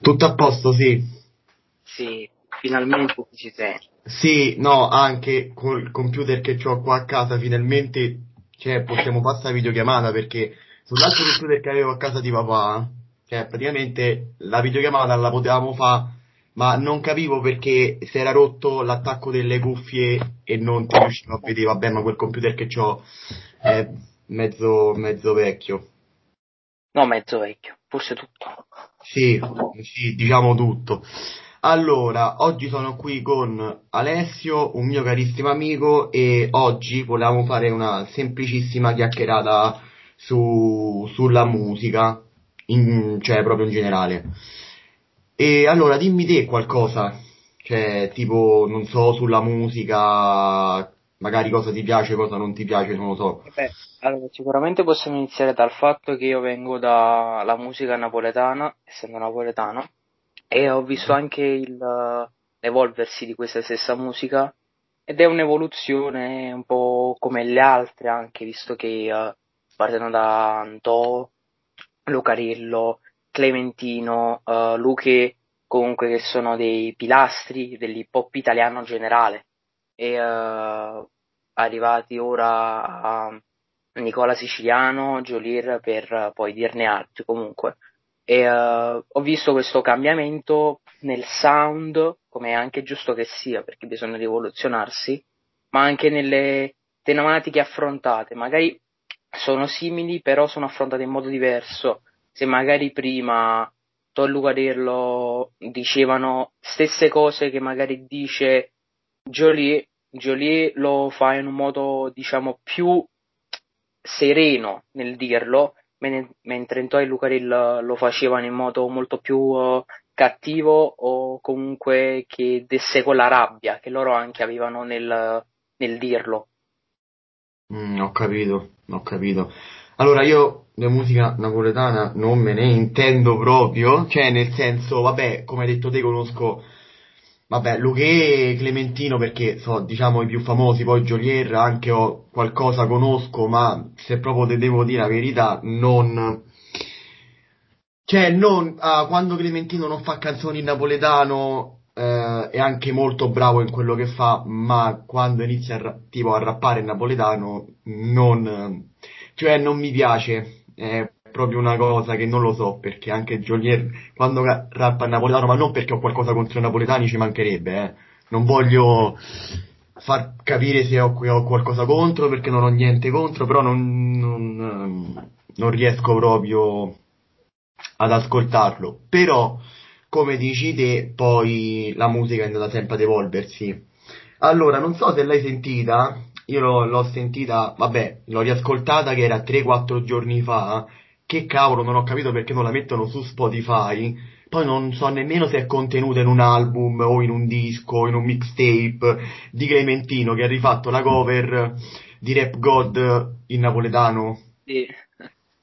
Tutto a posto, sì. Sì, finalmente ci sei. Sì, no, anche col computer che ho qua a casa, finalmente cioè, possiamo passare videochiamata perché sull'altro computer che avevo a casa di papà, cioè praticamente la videochiamata la potevamo fare, ma non capivo perché si era rotto l'attacco delle cuffie e non ti riuscivo a vedere, vabbè, ma quel computer che ho è mezzo, mezzo vecchio. No, mezzo vecchio, forse tutto. Sì, sì, diciamo tutto. Allora, oggi sono qui con Alessio, un mio carissimo amico, e oggi volevamo fare una semplicissima chiacchierata su, sulla musica, in, cioè proprio in generale. E allora, dimmi te qualcosa, cioè tipo, non so, sulla musica, magari cosa ti piace, cosa non ti piace, non lo so. Beh, allora, sicuramente possiamo iniziare dal fatto che io vengo dalla musica napoletana, essendo napoletano, e ho visto anche il, l'evolversi di questa stessa musica ed è un'evoluzione un po' come le altre anche, visto che uh, partono da Antò, Lucarillo, Clementino, uh, Luche, comunque che sono dei pilastri dell'hip hop italiano generale e uh, arrivati ora a Nicola Siciliano, Jolier per poi dirne altri comunque. E uh, ho visto questo cambiamento nel sound, come è anche giusto che sia, perché bisogna rivoluzionarsi, ma anche nelle tematiche affrontate. Magari sono simili, però sono affrontate in modo diverso. Se magari prima Tollu Carillo dicevano stesse cose che magari dice Jolie, Jolie lo fa in un modo, diciamo, più sereno nel dirlo, mentre in Toy Lucaril lo facevano in modo molto più uh, cattivo o comunque che desse con la rabbia che loro anche avevano nel, nel dirlo. Mm, ho capito, ho capito. Allora io di musica napoletana non me ne intendo proprio, cioè nel senso, vabbè, come hai detto te conosco Vabbè, Luché e Clementino perché sono, diciamo, i più famosi, poi Jolier anche ho qualcosa conosco, ma se proprio te devo dire la verità, non... Cioè, non... Ah, quando Clementino non fa canzoni in napoletano eh, è anche molto bravo in quello che fa, ma quando inizia a, tipo, a rappare in napoletano non... Cioè, non mi piace. Eh, proprio una cosa che non lo so, perché anche Jolier quando rappa napoletano, ma non perché ho qualcosa contro i napoletani, ci mancherebbe, eh. Non voglio far capire se ho, ho, qualcosa contro, perché non ho niente contro, però non, non, non riesco proprio ad ascoltarlo. Però, come dici te, poi la musica è andata sempre ad evolversi. Allora, non so se l'hai sentita, io l'ho, l'ho sentita, vabbè, l'ho riascoltata che era 3-4 giorni fa, che cavolo, non ho capito perché non la mettono su Spotify. Poi non so nemmeno se è contenuta in un album o in un disco o in un mixtape di Clementino che ha rifatto la cover di Rap God in napoletano. Sì.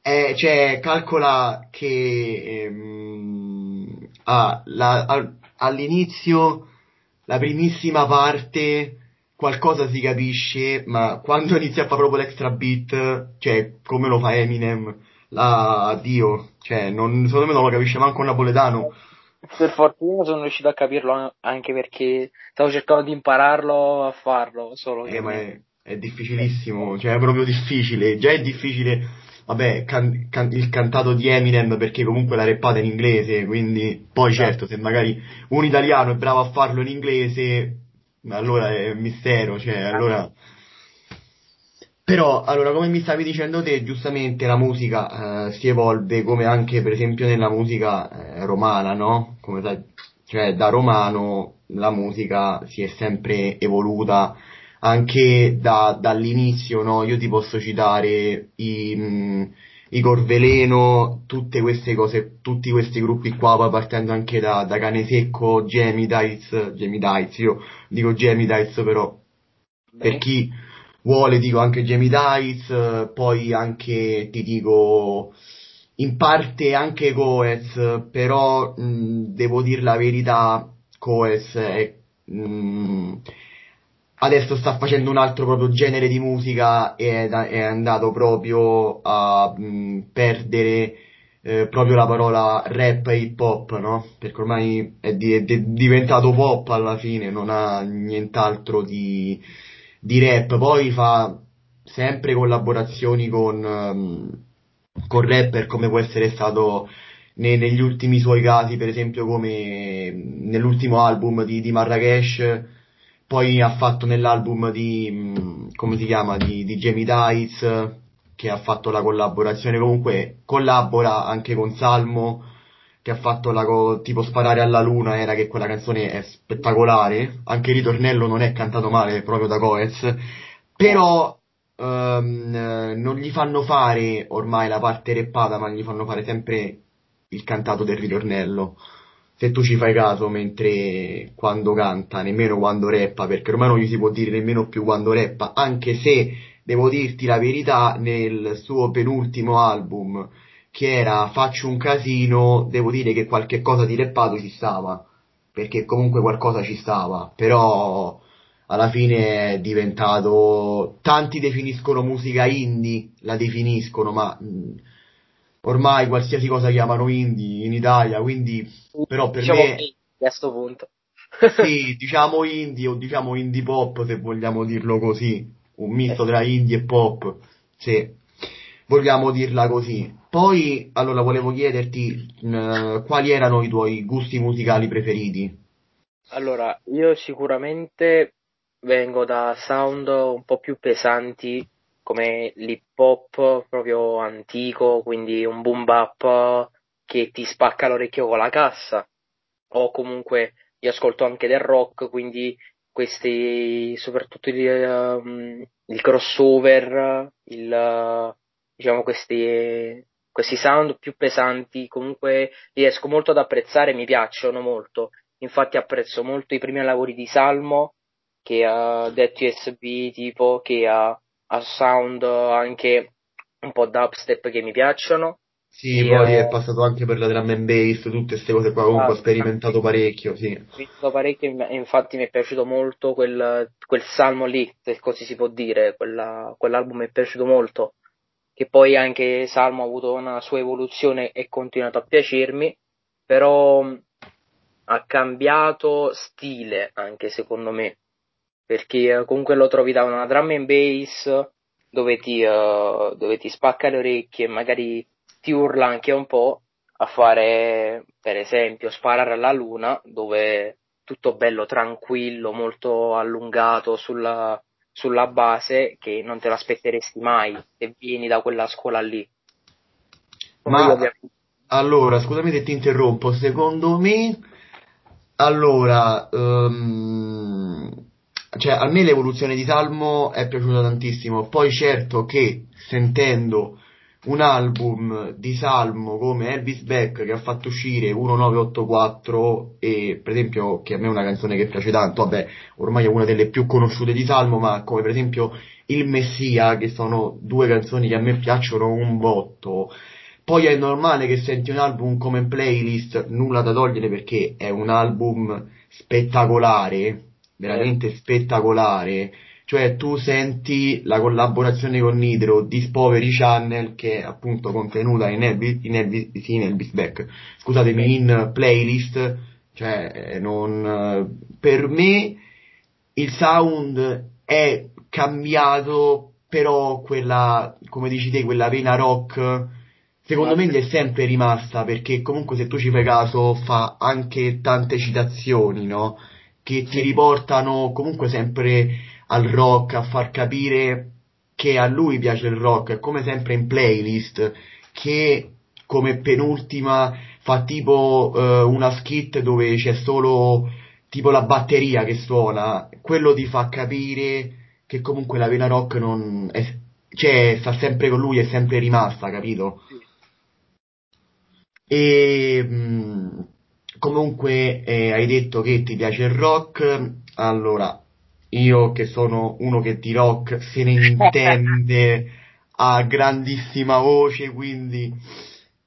Eh, cioè, calcola che ehm, ah, la, al, all'inizio, la primissima parte, qualcosa si capisce, ma quando inizia a fare proprio l'extra beat, cioè come lo fa Eminem, la Dio, cioè, non, secondo me non lo capisce manco un napoletano. Per fortuna sono riuscito a capirlo anche perché stavo cercando di impararlo a farlo, solo eh, ma è, è, difficilissimo, cioè è proprio difficile, già è difficile, vabbè, can, can, il cantato di Eminem perché comunque la reppata in inglese, quindi poi esatto. certo, se magari un italiano è bravo a farlo in inglese, allora è un mistero, cioè, allora però, allora, come mi stavi dicendo te, giustamente la musica eh, si evolve come anche per esempio nella musica eh, romana, no? Come sai, cioè da romano la musica si è sempre evoluta anche da, dall'inizio, no? Io ti posso citare i, mh, mm, i Corveleno, tutte queste cose, tutti questi gruppi qua, poi partendo anche da, da Cane Secco, Gemidites, Gemidites, io dico Gemidites però, Beh. per chi vuole, dico anche Jamie Dice, poi anche, ti dico, in parte anche Coes, però mh, devo dire la verità, Coes è, mh, adesso sta facendo un altro proprio genere di musica e è, è andato proprio a mh, perdere eh, proprio la parola rap e hip hop, no? Perché ormai è, di, è diventato pop alla fine, non ha nient'altro di, di rap. Poi fa sempre collaborazioni con, um, con rapper come può essere stato ne, negli ultimi suoi casi, per esempio come nell'ultimo album di, di Marrakesh, poi ha fatto nell'album di, mm, come si chiama, di, di Jamie Dice, che ha fatto la collaborazione, comunque collabora anche con Salmo, che ha fatto la co- tipo Sparare alla Luna, era che quella canzone è spettacolare, anche il ritornello non è cantato male proprio da Coez, però um, non gli fanno fare ormai la parte reppata, ma gli fanno fare sempre il cantato del ritornello. Se tu ci fai caso mentre quando canta, nemmeno quando rappa, perché ormai non gli si può dire nemmeno più quando rappa, anche se devo dirti la verità, nel suo penultimo album, che era Faccio un casino, devo dire che qualche cosa di rappato ci stava, perché comunque qualcosa ci stava, però alla fine è diventato, tanti definiscono musica indie, la definiscono, ma mh, ormai qualsiasi cosa chiamano indie in Italia, quindi però per diciamo me... a questo punto. sì, diciamo indie o diciamo indie pop se vogliamo dirlo così, un misto tra indie e pop, se vogliamo dirla così. Poi, allora, volevo chiederti mh, quali erano i tuoi gusti musicali preferiti? Allora, io sicuramente vengo da sound un po' più pesanti come l'hip hop proprio antico, quindi un boom bap che ti spacca l'orecchio con la cassa, o comunque io ascolto anche del rock, quindi questi, soprattutto il, um, il crossover, il, diciamo questi, questi sound più pesanti, comunque riesco molto ad apprezzare, mi piacciono molto. Infatti apprezzo molto i primi lavori di Salmo, che ha detto USB tipo, che ha a sound anche un po' dubstep che mi piacciono. Sì, poi è passato anche per la drum and bass, tutte queste cose qua, comunque ho sperimentato parecchio, sì. Ho sperimentato parecchio e infatti mi è piaciuto molto quel, quel salmo lì, se così si può dire, quella, quell'album mi è piaciuto molto, che poi anche Salmo ha avuto una sua evoluzione e continuato a piacermi, però ha cambiato stile anche secondo me, perché eh, comunque lo trovi da una drum and bass dove ti, uh, dove ti spacca le orecchie e magari ti urla anche un po' a fare, per esempio, sparare alla luna, dove tutto bello tranquillo, molto allungato sulla, sulla base, che non te l'aspetteresti mai se vieni da quella scuola lì. Ma allora, scusami se ti interrompo, secondo me, allora, um, cioè a me l'evoluzione di Salmo è piaciuta tantissimo, poi certo che sentendo un album di Salmo come Elvis Beck che ha fatto uscire 1984 e per esempio che a me è una canzone che piace tanto, vabbè ormai è una delle più conosciute di Salmo, ma come per esempio Il Messia che sono due canzoni che a me piacciono un botto. Poi è normale che senti un album come playlist, nulla da togliere perché è un album spettacolare, veramente spettacolare. Cioè tu senti la collaborazione con Nitro, Discovery Channel, che è appunto contenuta in Elvis, in Elvis, sì, in Elvis Back, scusatemi, in playlist, cioè non, per me il sound è cambiato, però quella, come dici te, quella vena rock, secondo me gli è sempre rimasta, perché comunque se tu ci fai caso fa anche tante citazioni, no? Che ti riportano comunque sempre al rock, a far capire che a lui piace il rock, è come sempre in playlist, che come penultima fa tipo uh, una skit dove c'è solo tipo la batteria che suona, quello ti fa capire che comunque la vena rock non è, cioè sta sempre con lui, è sempre rimasta, capito? E mh, mm, comunque eh, hai detto che ti piace il rock, allora io che sono uno che di rock se ne intende a grandissima voce, quindi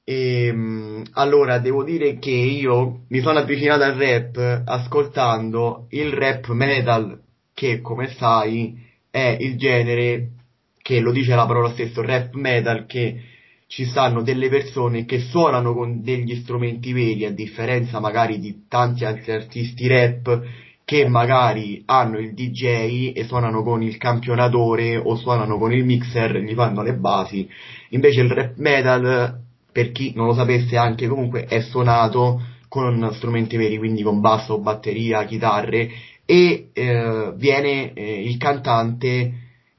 ehm, allora devo dire che io mi sono avvicinato al rap ascoltando il rap metal che come sai è il genere che lo dice la parola stesso rap metal che ci stanno delle persone che suonano con degli strumenti veri, a differenza magari di tanti altri artisti rap che magari hanno il DJ e suonano con il campionatore o suonano con il mixer, gli fanno le basi. Invece il rap metal, per chi non lo sapesse anche comunque, è suonato con strumenti veri, quindi con basso, batteria, chitarre e eh, viene eh, il cantante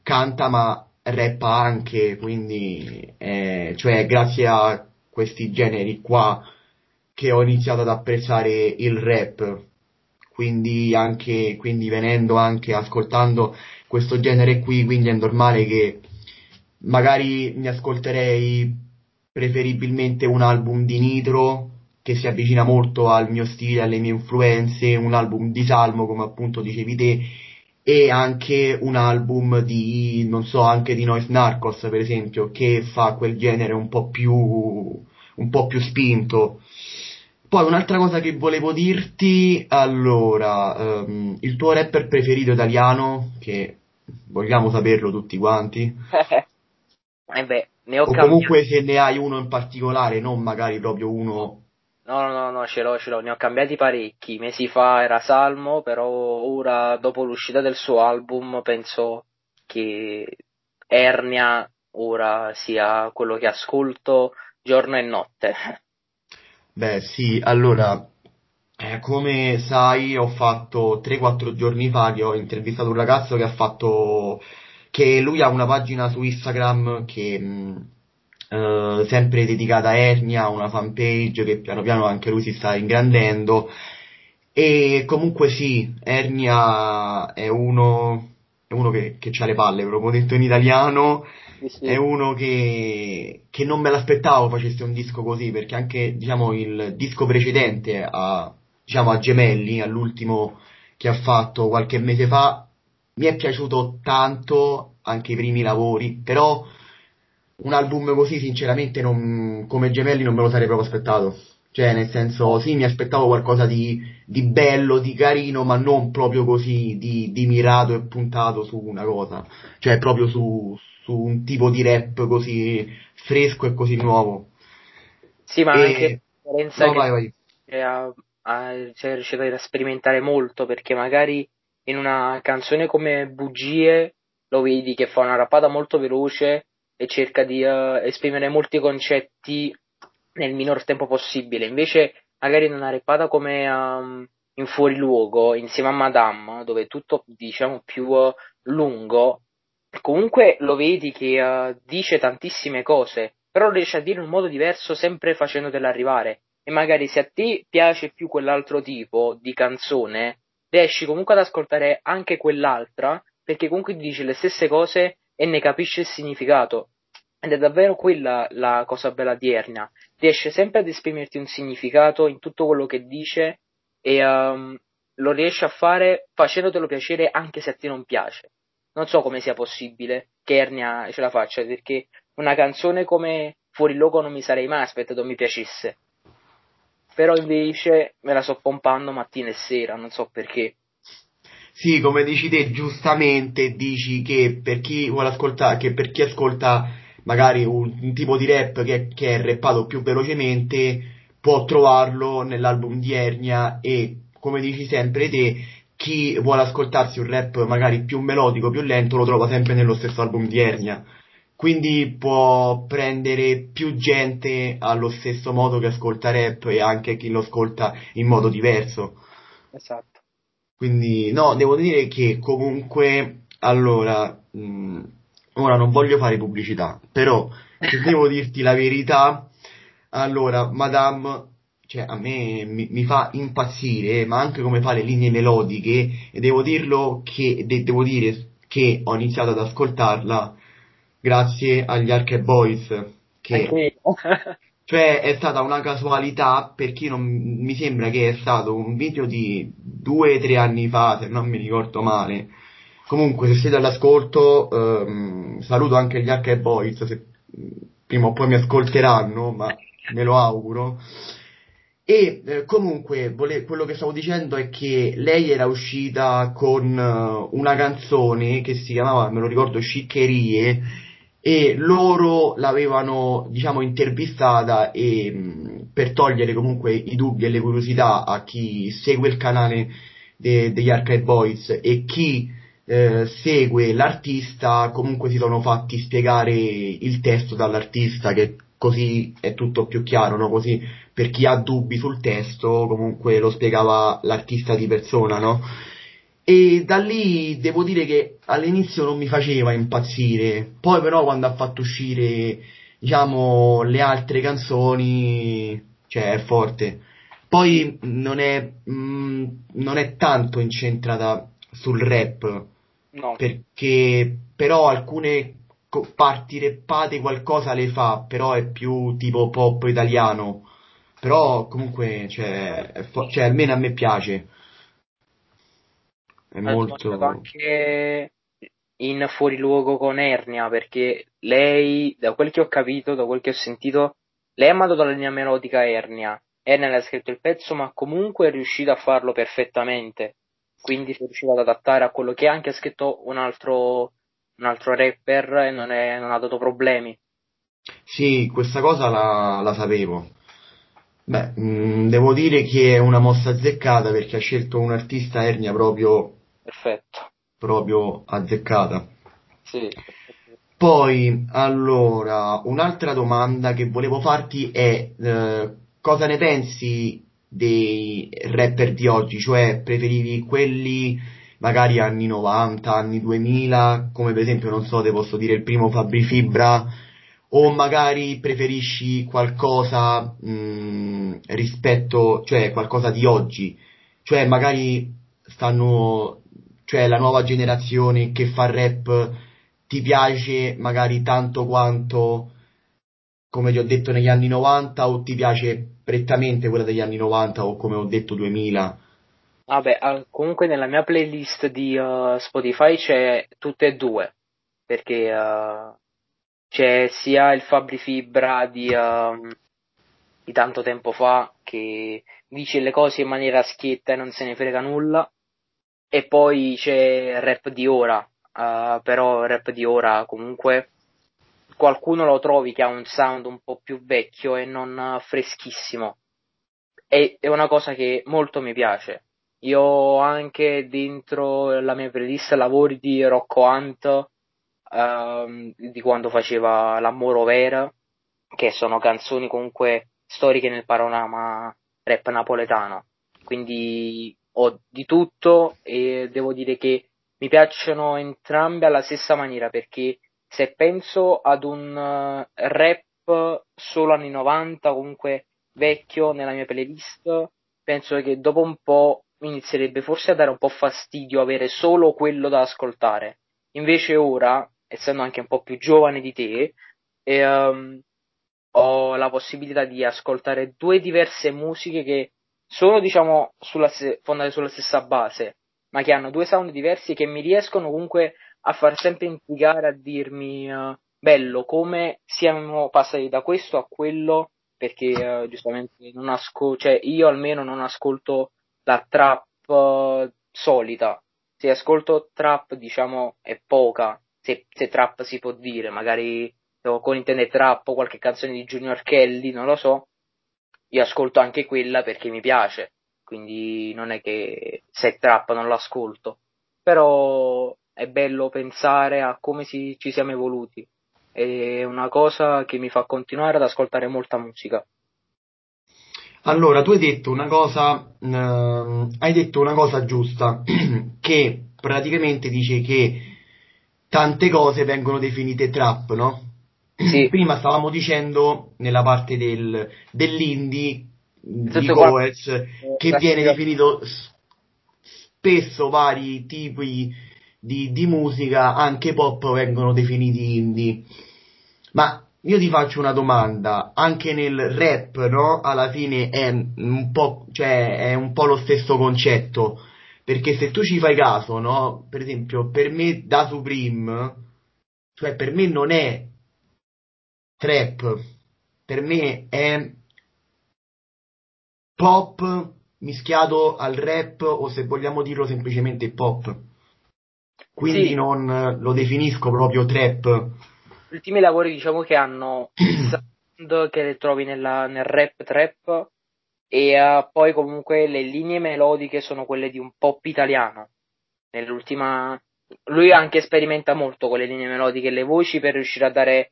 canta ma rappa anche, quindi eh, cioè grazie a questi generi qua che ho iniziato ad apprezzare il rap. Quindi anche quindi venendo anche ascoltando questo genere qui, quindi è normale che magari mi ascolterei preferibilmente un album di Nitro che si avvicina molto al mio stile, alle mie influenze, un album di Salmo come appunto dicevi te e anche un album di, non so, anche di Noise Narcos per esempio, che fa quel genere un po' più, un po' più spinto. Poi un'altra cosa che volevo dirti, allora, um, il tuo rapper preferito italiano, che vogliamo saperlo tutti quanti. eh beh, ne ho o comunque se ne hai uno in particolare, non magari proprio uno No, no, no, ce l'ho, ce l'ho, ne ho cambiati parecchi. Mesi fa era Salmo, però ora, dopo l'uscita del suo album, penso che Ernia ora sia quello che ascolto giorno e notte. Beh, sì, allora, eh, come sai, ho fatto 3-4 giorni fa che ho intervistato un ragazzo che ha fatto, che lui ha una pagina su Instagram che... Mh, eh, sempre dedicata a Ernia, una fanpage che piano piano anche lui si sta ingrandendo. E comunque sì, Ernia è uno, è uno che, che ha le palle, proprio detto in italiano, sì, sì. è uno che, che non me l'aspettavo facesse un disco così, perché anche diciamo, il disco precedente a, diciamo, a Gemelli, all'ultimo che ha fatto qualche mese fa, mi è piaciuto tanto anche i primi lavori, però un album così sinceramente non, come Gemelli non me lo sarei proprio aspettato. Cioè, nel senso, sì, mi aspettavo qualcosa di, di bello, di carino, ma non proprio così di, di, mirato e puntato su una cosa. Cioè, proprio su, su un tipo di rap così fresco e così nuovo. Sì, ma e... anche la differenza no, vai, vai. A, a, cioè, riuscito a sperimentare molto, perché magari in una canzone come Bugie lo vedi che fa una rappata molto veloce e cerca di uh, esprimere molti concetti nel minor tempo possibile. Invece, magari in una reppata come um, in Fuori Luogo, insieme a Madame, dove è tutto diciamo più uh, lungo, comunque lo vedi che uh, dice tantissime cose, però riesce a dire in un modo diverso, sempre facendotela arrivare. E magari se a te piace più quell'altro tipo di canzone, riesci comunque ad ascoltare anche quell'altra, perché comunque ti dice le stesse cose e ne capisce il significato. Ed è davvero quella la cosa bella di Ernia. Riesce sempre ad esprimerti un significato in tutto quello che dice e um, lo riesce a fare facendotelo piacere anche se a te non piace. Non so come sia possibile che Ernia ce la faccia, perché una canzone come Fuori Loco non mi sarei mai aspettato mi piacesse. Però invece me la sto pompando mattina e sera, non so perché. Sì, come dici te, giustamente dici che per chi vuole ascoltare, che per chi ascolta magari un, un tipo di rap che, che, è rappato più velocemente può trovarlo nell'album di Ernia e come dici sempre te, chi vuole ascoltarsi un rap magari più melodico, più lento, lo trova sempre nello stesso album di Ernia. Quindi può prendere più gente allo stesso modo che ascolta rap e anche chi lo ascolta in modo diverso. Esatto. Quindi, no, devo dire che comunque, allora, mh, ora non voglio fare pubblicità, però se devo dirti la verità, allora, Madame, cioè a me mi, mi, fa impazzire, ma anche come fa le linee melodiche, e devo dirlo che, de, devo dire che ho iniziato ad ascoltarla grazie agli Arche Boys, che... Cioè è stata una casualità per chi non mi sembra che è stato un video di due o tre anni fa, se non mi ricordo male. Comunque se siete all'ascolto ehm, saluto anche gli Arcade Boys, se prima o poi mi ascolteranno, ma me lo auguro. E eh, comunque vole- quello che stavo dicendo è che lei era uscita con uh, una canzone che si chiamava, me lo ricordo, Sciccherie, e loro l'avevano, diciamo, intervistata e mh, per togliere comunque i dubbi e le curiosità a chi segue il canale de- degli Archive Boys e chi eh, segue l'artista, comunque si sono fatti spiegare il testo dall'artista che così è tutto più chiaro, no? Così per chi ha dubbi sul testo comunque lo spiegava l'artista di persona, no? E da lì devo dire che all'inizio non mi faceva impazzire, poi però quando ha fatto uscire, diciamo, le altre canzoni, cioè è forte. Poi non è, mh, non è tanto incentrata sul rap, No, perché però alcune co- parti rappate qualcosa le fa, però è più tipo pop italiano. Però comunque, cioè, fo- cioè, almeno a me piace. È dimostrato molto... anche in fuoriluogo con Ernia, perché lei, da quel che ho capito, da quel che ho sentito, lei ha mandato la linea melodica Ernia. Ernia le ha scritto il pezzo, ma comunque è riuscita a farlo perfettamente. Quindi si è riuscita ad adattare a quello che anche ha scritto un altro, un altro rapper e non, è- non ha dato problemi. Sì, questa cosa la, la sapevo. Beh, mh, devo dire che è una mossa azzeccata perché ha scelto un artista Ernia proprio, Perfetto. proprio azzeccata. Sì. Poi, allora, un'altra domanda che volevo farti è eh, cosa ne pensi dei rapper di oggi? Cioè, preferivi quelli magari anni 90, anni 2000, come per esempio, non so, te posso dire il primo Fabri Fibra, o magari preferisci qualcosa mh, rispetto, cioè qualcosa di oggi? Cioè, magari stanno, cioè la nuova generazione che fa rap ti piace magari tanto quanto, come ti ho detto, negli anni 90 o ti piace prettamente quella degli anni 90 o come ho detto 2000? Vabbè, comunque nella mia playlist di eh, Spotify c'è tutte e due, perché eh, c'è sia il Fabri Fibra di, ehm, di tanto tempo fa che dice le cose in maniera schietta e non se ne frega nulla, e poi c'è il rap di ora, eh, però il rap di ora comunque qualcuno lo trovi che ha un sound un po' più vecchio e non eh, freschissimo. E, è una cosa che molto mi piace. Io ho anche dentro la mia playlist lavori di Rocco Hunt, ehm, di quando faceva L'Amoro Vera, che sono canzoni comunque storiche nel panorama rap napoletano. Quindi ho di tutto e devo dire che mi piacciono entrambe alla stessa maniera perché se penso ad un eh, rap solo anni 90, comunque vecchio nella mia playlist, penso che dopo un po' inizierebbe forse a dare un po' fastidio avere solo quello da ascoltare. Invece ora, essendo anche un po' più giovane di te, ehm, ho la possibilità di ascoltare due diverse musiche che sono, diciamo, sulla, se- fondate sulla stessa base, ma che hanno due sound diversi e che mi riescono comunque a far sempre intrigare, a dirmi, eh, bello, come siamo passati da questo a quello, perché eh, giustamente non ascolto, cioè io almeno non ascolto la trap eh, solita. Se ascolto trap, diciamo, è poca, se, se trap si può dire, magari con intende trap o qualche canzone di Junior Kelly, non lo so, io ascolto anche quella perché mi piace, quindi non è che se è trap non l'ascolto, però è bello pensare a come si- ci siamo evoluti, è una cosa che mi fa continuare ad ascoltare molta musica. Allora, tu hai detto una cosa, ehm, hai detto una cosa giusta, che praticamente dice che tante cose vengono definite trap, no? Sì, Prima stavamo dicendo nella parte del, dell'indie di Goetz eh, che la viene definito spesso vari tipi di, di musica, anche pop, vengono definiti indie. Ma io ti faccio una domanda, anche nel rap, no? Alla fine è un po', cioè, è un po' lo stesso concetto, perché se tu ci fai caso, no? Per esempio, per me da Supreme, cioè per me non è trap, per me è pop mischiato al rap o se vogliamo dirlo semplicemente pop. Quindi sì, non lo definisco proprio trap. ultimi lavori diciamo che hanno il sound che le trovi nella, nel rap trap e uh, poi comunque le linee melodiche sono quelle di un pop italiano. Nell'ultima lui anche sperimenta molto con le linee melodiche e le voci per riuscire a dare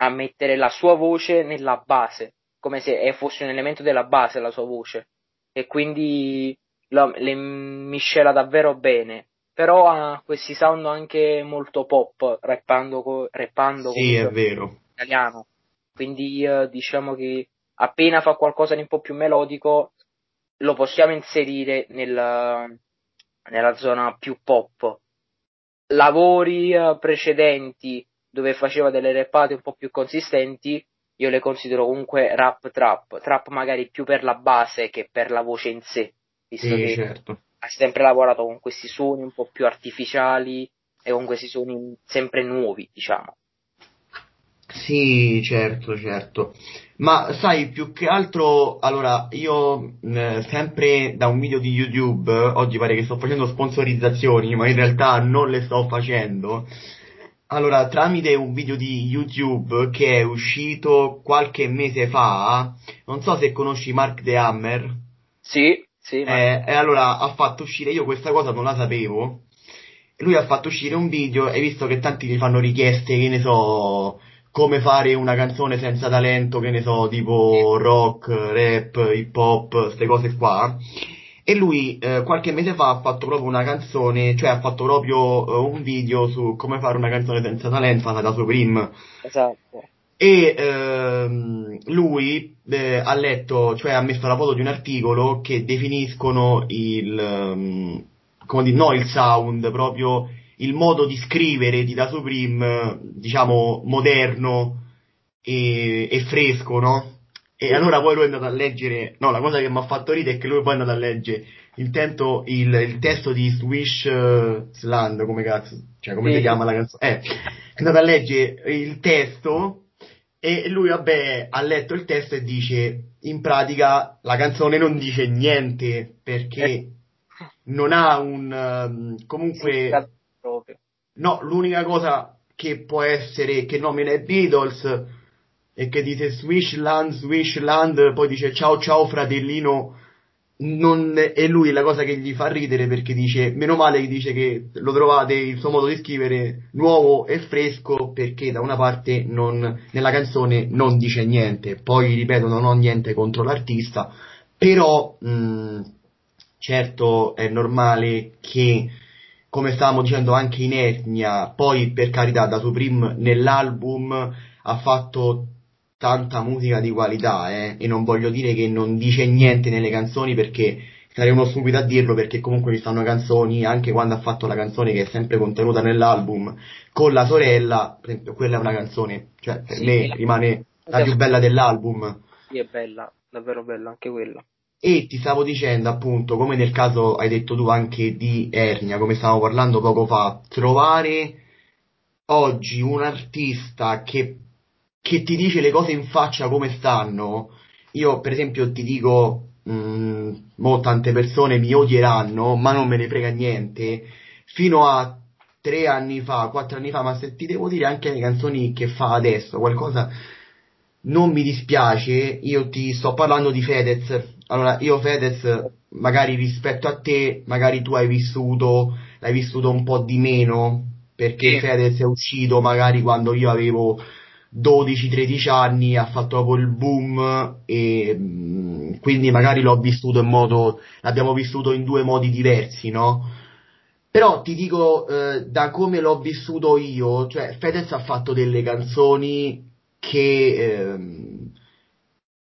a mettere la sua voce nella base, come se fosse un elemento della base la sua voce e quindi lo, le miscela davvero bene. Però ha questi sound anche molto pop, rappando, rappando sì, è vero. italiano. Quindi eh, diciamo che appena fa qualcosa di un po' più melodico lo possiamo inserire nella, nella zona più pop. Lavori eh, precedenti dove faceva delle rappate un po' più consistenti, io le considero comunque rap trap, trap magari più per la base che per la voce in sé, visto sì, che certo. Ha sempre lavorato con questi suoni un po' più artificiali e con questi suoni sempre nuovi, diciamo. Sì, certo, certo. Ma sai, più che altro, allora, io eh, sempre da un video di YouTube, oggi pare che sto facendo sponsorizzazioni, ma in realtà non le sto facendo. Allora, tramite un video di YouTube che è uscito qualche mese fa, non so se conosci Mark The Hammer. Sì, sì. Ma... Eh, e allora ha fatto uscire, io questa cosa non la sapevo, lui ha fatto uscire un video e visto che tanti gli fanno richieste, che ne so, come fare una canzone senza talento, che ne so, tipo rock, rap, hip hop, queste cose qua. E lui eh, qualche mese fa ha fatto proprio una canzone, cioè ha fatto proprio eh, un video su come fare una canzone senza talento fatta da Supreme. Esatto. E ehm, lui eh, ha letto, cioè ha messo la foto di un articolo che definiscono il, um, come dire, no il sound, proprio il modo di scrivere di Da Supreme, diciamo, moderno e, e fresco, no? E allora poi lui è andato a leggere, no, la cosa che mi ha fatto ridere è che lui poi è andato a leggere il, tento, il, il testo di Swish uh, Sland, come cazzo, cioè come sì. si chiama la canzone? Eh, è andato a leggere il testo e lui, vabbè, ha letto il testo e dice, in pratica la canzone non dice niente perché eh. non ha un, um, comunque, no, l'unica cosa che può essere, che nomina i Beatles, e che dice Swishland, Swishland, poi dice ciao ciao fratellino, non è lui la cosa che gli fa ridere perché dice, meno male che dice che lo trovate il suo modo di scrivere nuovo e fresco perché da una parte non, nella canzone non dice niente, poi ripeto non ho niente contro l'artista, però mh, certo è normale che come stavamo dicendo anche in Etnia, poi per carità da Supreme nell'album ha fatto tanta musica di qualità, eh, e non voglio dire che non dice niente nelle canzoni perché sarei uno stupido a dirlo perché comunque ci stanno canzoni, anche quando ha fatto la canzone che è sempre contenuta nell'album con la sorella, per esempio, quella è una canzone, cioè per sì, me rimane la più bella dell'album. Sì, è bella, davvero bella anche quella. E ti stavo dicendo appunto, come nel caso hai detto tu anche di Ernia, come stavamo parlando poco fa, trovare oggi un artista che che ti dice le cose in faccia come stanno, io per esempio ti dico, mh, mm, mo tante persone mi odieranno, ma non me ne frega niente, fino a tre anni fa, quattro anni fa, ma se ti devo dire anche le canzoni che fa adesso, qualcosa non mi dispiace, io ti sto parlando di Fedez, allora io Fedez magari rispetto a te, magari tu hai vissuto, l'hai vissuto un po' di meno, perché sì. Fedez è uscito magari quando io avevo 12-13 anni ha fatto proprio il boom e mm, quindi magari l'ho vissuto in modo l'abbiamo vissuto in due modi diversi no? Però ti dico eh, da come l'ho vissuto io cioè Fedez ha fatto delle canzoni che ehm,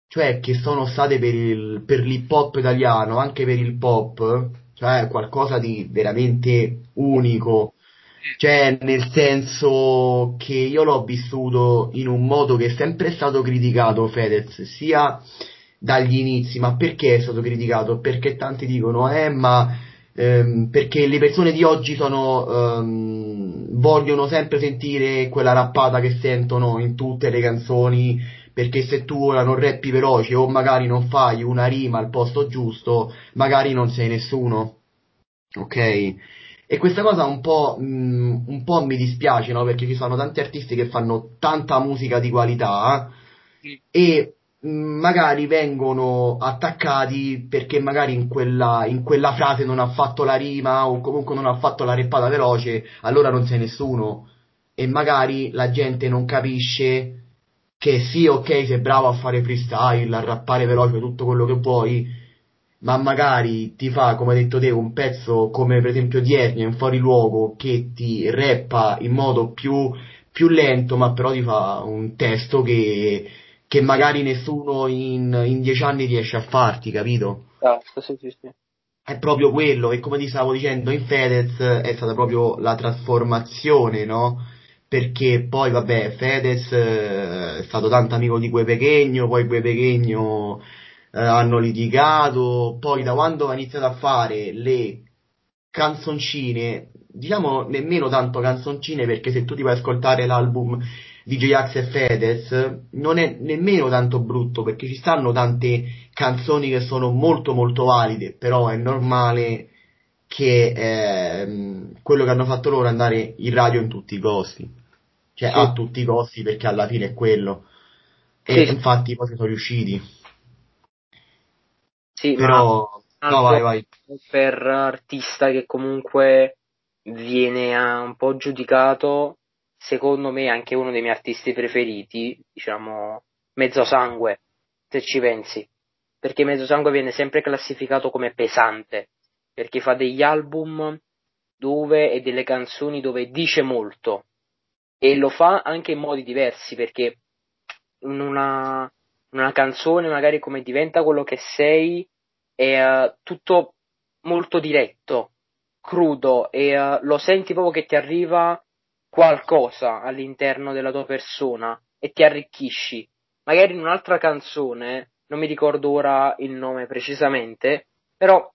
cioè che sono state per, il, per l'hip hop italiano anche per il pop cioè qualcosa di veramente unico cioè, nel senso che io l'ho vissuto in un modo che è sempre stato criticato Fedez, sia dagli inizi, ma perché è stato criticato? Perché tanti dicono, eh, ma ehm, perché le persone di oggi sono, ehm, vogliono sempre sentire quella rappata che sentono in tutte le canzoni, perché se tu ora non rappi veloce o magari non fai una rima al posto giusto, magari non sei nessuno. Ok? E questa cosa un po', mh, mm, un po' mi dispiace, no? Perché ci sono tanti artisti che fanno tanta musica di qualità eh? e mh, mm, magari vengono attaccati perché magari in quella, in quella frase non ha fatto la rima o comunque non ha fatto la reppata veloce, allora non sei nessuno. E magari la gente non capisce che sì, ok, sei bravo a fare freestyle, a rappare veloce, tutto quello che vuoi, ma magari ti fa, come hai detto te, un pezzo come per esempio di Ernia in fuori luogo che ti rappa in modo più, più lento, ma però ti fa un testo che, che magari nessuno in, in, dieci anni riesce a farti, capito? Esatto, sì, sì, sì. È proprio quello, e come ti stavo dicendo, in Fedez è stata proprio la trasformazione, no? Perché poi, vabbè, Fedez eh, è stato tanto amico di Gue Pechegno, poi Gue Pechegno eh, hanno litigato, poi da quando ha iniziato a fare le canzoncine, diciamo nemmeno tanto canzoncine perché se tu ti vai ad ascoltare l'album di J-Ax e Fedez non è nemmeno tanto brutto perché ci stanno tante canzoni che sono molto molto valide, però è normale che eh, quello che hanno fatto loro è andare in radio in tutti i costi, cioè sì. a tutti i costi perché alla fine è quello. E sì. infatti poi sono riusciti. Sì, però... No, vai, vai. Per artista che comunque viene un po' giudicato, secondo me anche uno dei miei artisti preferiti, diciamo, Mezzo Sangue, se ci pensi. Perché Mezzo Sangue viene sempre classificato come pesante, perché fa degli album dove e delle canzoni dove dice molto e lo fa anche in modi diversi perché in una, una canzone magari come diventa quello che sei è uh, tutto molto diretto, crudo e uh, lo senti proprio che ti arriva qualcosa all'interno della tua persona e ti arricchisci. Magari in un'altra canzone, non mi ricordo ora il nome precisamente, però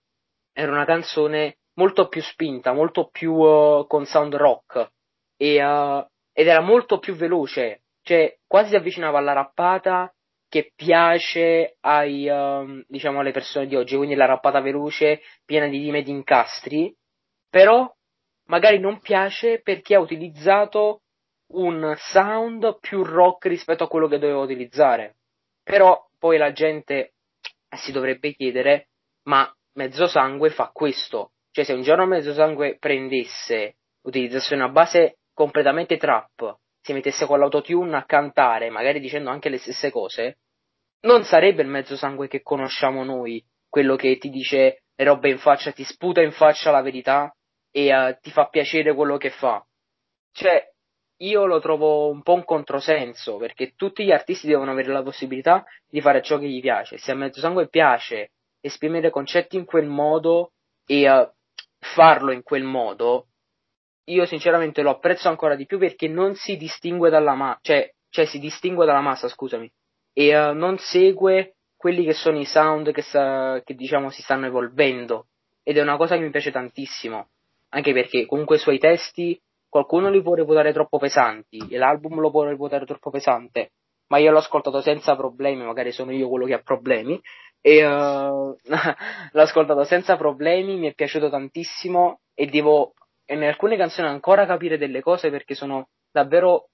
era una canzone molto più spinta, molto più uh, con sound rock e, ed era molto più veloce, cioè quasi si avvicinava alla rappata che piace ai, um, diciamo, alle persone di oggi, quindi la rappata veloce, piena di rime di incastri, però magari non piace perché ha utilizzato un sound più rock rispetto a quello che doveva utilizzare. Però poi la gente si dovrebbe chiedere, ma Mezzo Sangue fa questo? Cioè se un giorno Mezzo Sangue prendesse, utilizzasse una base completamente trap, si mettesse con l'autotune a cantare, magari dicendo anche le stesse cose, non sarebbe il mezzo sangue che conosciamo noi, quello che ti dice le robe in faccia, ti sputa in faccia la verità e uh, ti fa piacere quello che fa. Cioè, io lo trovo un po' un controsenso, perché tutti gli artisti devono avere la possibilità di fare ciò che gli piace. Se a mezzo sangue piace esprimere concetti in quel modo e uh, farlo in quel modo, io sinceramente lo apprezzo ancora di più perché non si distingue dalla massa, cioè, cioè, si distingue dalla massa, scusami, e uh, non segue quelli che sono i sound che, sa, che diciamo si stanno evolvendo. Ed è una cosa che mi piace tantissimo, anche perché comunque i suoi testi qualcuno li può reputare troppo pesanti e l'album lo può reputare troppo pesante, ma io l'ho ascoltato senza problemi, magari sono io quello che ha problemi, e uh, l'ho ascoltato senza problemi, mi è piaciuto tantissimo e devo e in alcune canzoni ancora capire delle cose perché sono davvero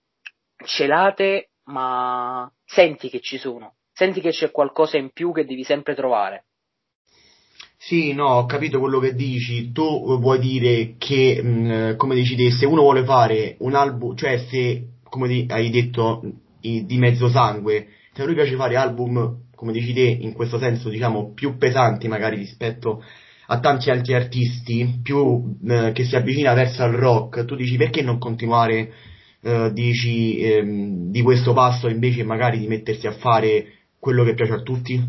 celate, ma senti che ci sono, senti che c'è qualcosa in più che devi sempre trovare. Sì, no, ho capito quello che dici. Tu vuoi dire che, mh, mm, come se uno vuole fare un album, cioè se, come hai detto, di mezzo sangue, se a lui piace fare album, come dici te, in questo senso, diciamo, più pesanti magari rispetto a tanti altri artisti più eh, che si avvicina verso il rock, tu dici perché non continuare eh, dici, ehm, di questo passo invece magari di mettersi a fare quello che piace a tutti?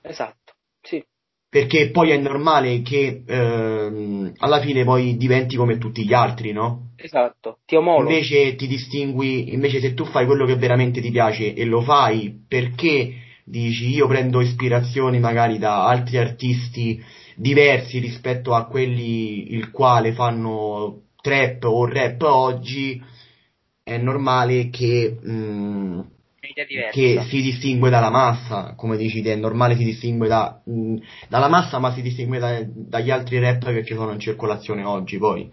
Esatto, sì. Perché poi è normale che ehm, alla fine poi diventi come tutti gli altri, no? Esatto, ti omologo. Invece ti distingui, invece se tu fai quello che veramente ti piace e lo fai perché dici io prendo ispirazioni magari da altri artisti diversi rispetto a quelli il quale fanno trap o rap oggi, è normale che, mh, mm, che si distingue dalla massa, come dici te, è normale si distingue da, mh, mm, dalla massa ma si distingue da, dagli altri rap che ci sono in circolazione oggi poi.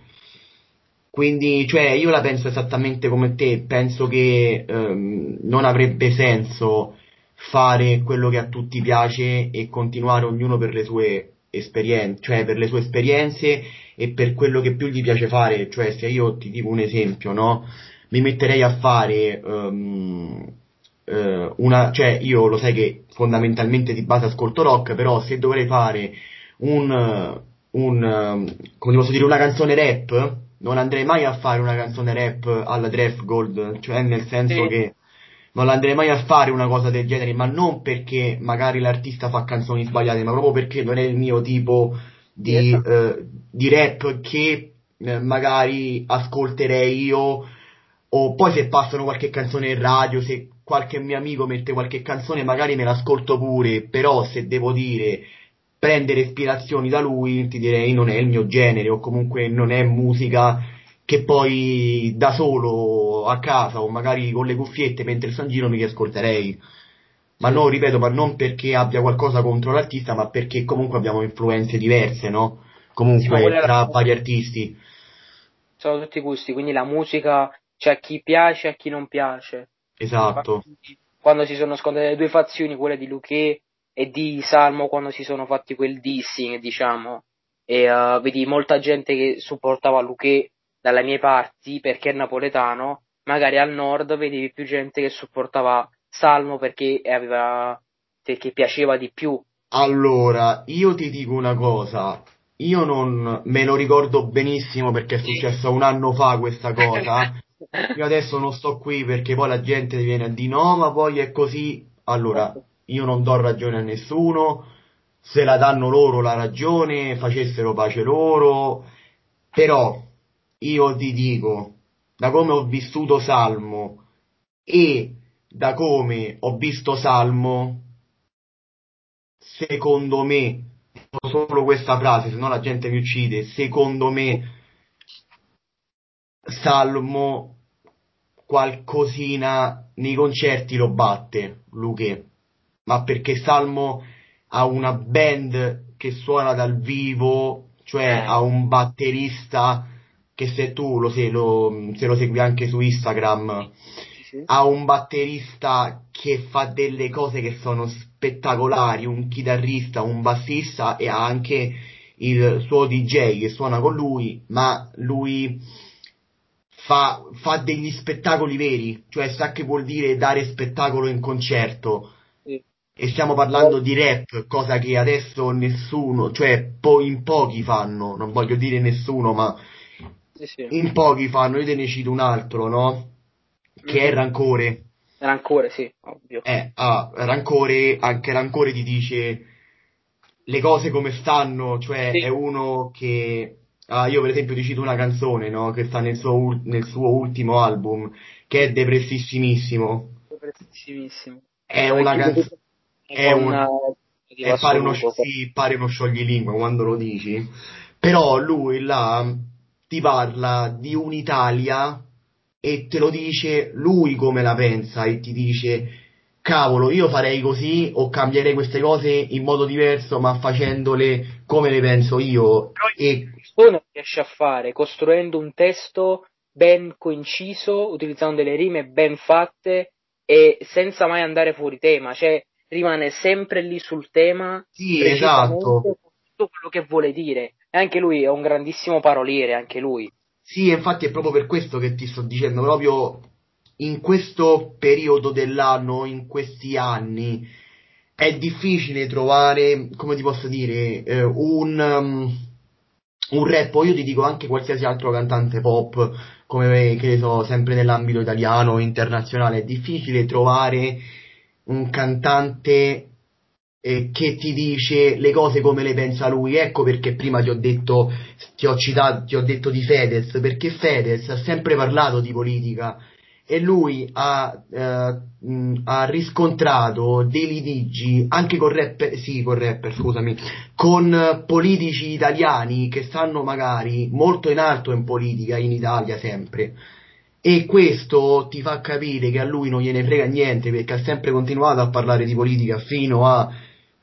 Quindi, cioè, io la penso esattamente come te, penso che ehm, non avrebbe senso fare quello che a tutti piace e continuare ognuno per le sue esperienze, cioè per le sue esperienze e per quello che più gli piace fare, cioè se io ti dico un esempio, no? Mi metterei a fare um, uh, una, cioè io lo sai che fondamentalmente di base ascolto rock, però se dovrei fare un, un come posso dire, una canzone rap, non andrei mai a fare una canzone rap alla Draft Gold, cioè nel senso sì. che non andrei mai a fare una cosa del genere, ma non perché magari l'artista fa canzoni sbagliate, ma proprio perché non è il mio tipo di, esatto. eh, di rap che eh, magari ascolterei io, o poi se passano qualche canzone in radio, se qualche mio amico mette qualche canzone magari me l'ascolto pure, però se devo dire prendere ispirazioni da lui ti direi non è il mio genere o comunque non è musica che poi da solo a casa o magari con le cuffiette mentre sto in giro mi ascolterei. Ma no, ripeto, ma non perché abbia qualcosa contro l'artista, ma perché comunque abbiamo influenze diverse, no? Comunque sì, tra vari artisti. Sono tutti gusti, quindi la musica c'è a chi piace e a chi non piace. Esatto. Quando si sono scontrate le due fazioni, quelle di Luque e di Salmo, quando si sono fatti quel dissing, diciamo, e uh, vedi molta gente che supportava Luque dalle mie parti perché è napoletano, magari al nord vedevi più gente che supportava Salmo perché aveva perché piaceva di più. Allora, io ti dico una cosa, io non me lo ricordo benissimo perché è successo un anno fa questa cosa. Io adesso non sto qui perché poi la gente viene a dire no, ma poi è così. Allora, io non do ragione a nessuno, se la danno loro la ragione, facessero pace loro, però io ti dico, da come ho vissuto Salmo e da come ho visto Salmo, secondo me, solo questa frase, se no la gente mi uccide, secondo me Salmo qualcosina nei concerti lo batte, Luque, ma perché Salmo ha una band che suona dal vivo, cioè eh. ha un batterista che se tu lo, se lo, se lo segui anche su Instagram, sì. ha un batterista che fa delle cose che sono spettacolari, un chitarrista, un bassista e ha anche il suo DJ che suona con lui, ma lui fa, fa degli spettacoli veri, cioè sa che vuol dire dare spettacolo in concerto. E stiamo parlando di rap, cosa che adesso nessuno, cioè po- in pochi fanno, non voglio dire nessuno, ma sì, sì. In pochi fanno, io te ne cito un altro, no? Che mm-hmm. è Rancore. Rancore, sì, ovvio. Eh, ah, Rancore, anche Rancore ti dice le cose come stanno, cioè sì. è uno che... Ah, io per esempio ti cito una canzone, no? Che sta nel suo, nel suo ultimo album, che è depressissimissimo. Depressissimissimo. È una canzone... È una... È pare uno, sì, pare uno scioglilingua quando lo dici. Però lui là ti parla di un'Italia e te lo dice lui come la pensa e ti dice cavolo io farei così o cambierei queste cose in modo diverso ma facendole come le penso io? E questo riesce a fare costruendo un testo ben coinciso utilizzando delle rime ben fatte e senza mai andare fuori tema cioè rimane sempre lì sul tema sì esatto. tutto quello che vuole dire e anche lui è un grandissimo paroliere, anche lui. Sì, infatti è proprio per questo che ti sto dicendo, proprio in questo periodo dell'anno, in questi anni, è difficile trovare, come ti posso dire, eh, un, um, un rap, o io ti dico anche qualsiasi altro cantante pop, come che ne so, sempre nell'ambito italiano o internazionale, è difficile trovare un cantante eh, che ti dice le cose come le pensa lui. Ecco perché prima ti ho detto, ti ho citato, ti ho detto di Fedez, perché Fedez ha sempre parlato di politica e lui ha, eh, ha riscontrato dei litigi anche con rapper, sì, con rapper, scusami, con politici italiani che stanno magari molto in alto in politica in Italia sempre. E questo ti fa capire che a lui non gliene frega niente perché ha sempre continuato a parlare di politica fino a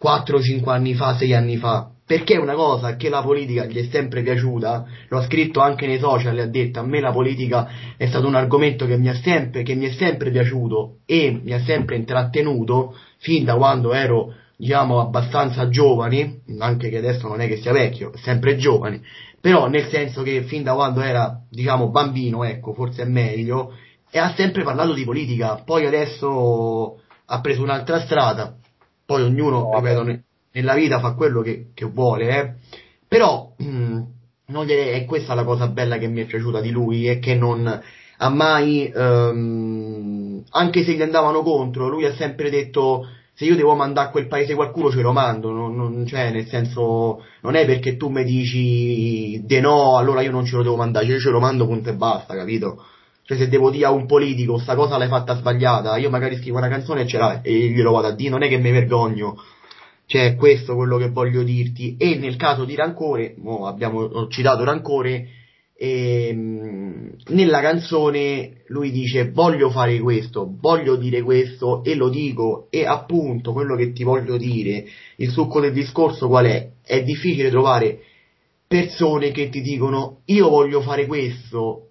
4-5 anni fa, 6 anni fa. perché una cosa che la politica gli è sempre piaciuta, l'ho scritto anche nei social ha detto a me la politica è stato un argomento che mi, sempre, che mi è sempre piaciuto e mi ha sempre intrattenuto fin da quando ero diciamo abbastanza giovani, anche che adesso non è che sia vecchio, sempre giovane, però nel senso che fin da quando era diciamo bambino, ecco, forse è meglio, e ha sempre parlato di politica, poi adesso ha preso un'altra strada, poi ognuno, ripeto, nella vita fa quello che, che vuole, eh. però mh, mm, è, è questa la cosa bella che mi è piaciuta di lui, è che non ha mai, um, anche se gli andavano contro, lui ha sempre detto se io devo mandare a quel paese qualcuno ce lo mando, non, non, cioè nel senso non è perché tu mi dici de no, allora io non ce lo devo mandare, io ce lo mando punto e basta, capito? Cioè se devo dire a un politico sta cosa l'hai fatta sbagliata, io magari scrivo una canzone e ce l'hai e glielo vado a dire, non è che mi vergogno, cioè, questo quello che voglio dirti. E nel caso di Rancore, oh, abbiamo citato Rancore, ehm, nella canzone lui dice voglio fare questo, voglio dire questo e lo dico e appunto quello che ti voglio dire, il succo del discorso qual è? È difficile trovare persone che ti dicono io voglio fare questo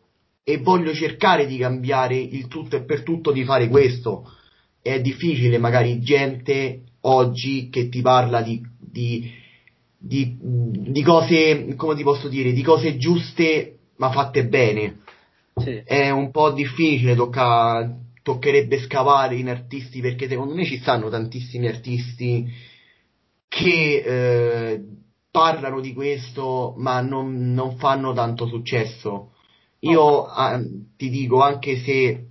e voglio cercare di cambiare il tutto e per tutto di fare questo. È difficile magari gente oggi che ti parla di, di, di, di cose, come ti posso dire, di cose giuste ma fatte bene. Sì. È un po' difficile, tocca, toccherebbe scavare in artisti perché secondo me ci stanno tantissimi artisti che eh, parlano di questo ma non, non fanno tanto successo. Io eh, ti dico, anche se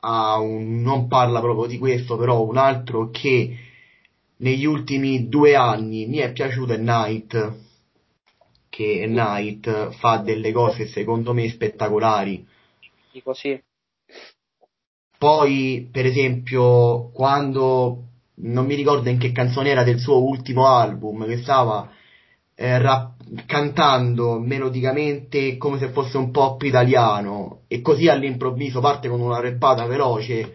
un, non parla proprio di questo, però un altro che negli ultimi due anni mi è piaciuto è Night, che Night fa delle cose secondo me spettacolari. Dico sì. Poi, per esempio, quando non mi ricordo in che canzone era del suo ultimo album, che stava eh, rap- cantando melodicamente come se fosse un pop italiano. E così all'improvviso parte con una rappata veloce.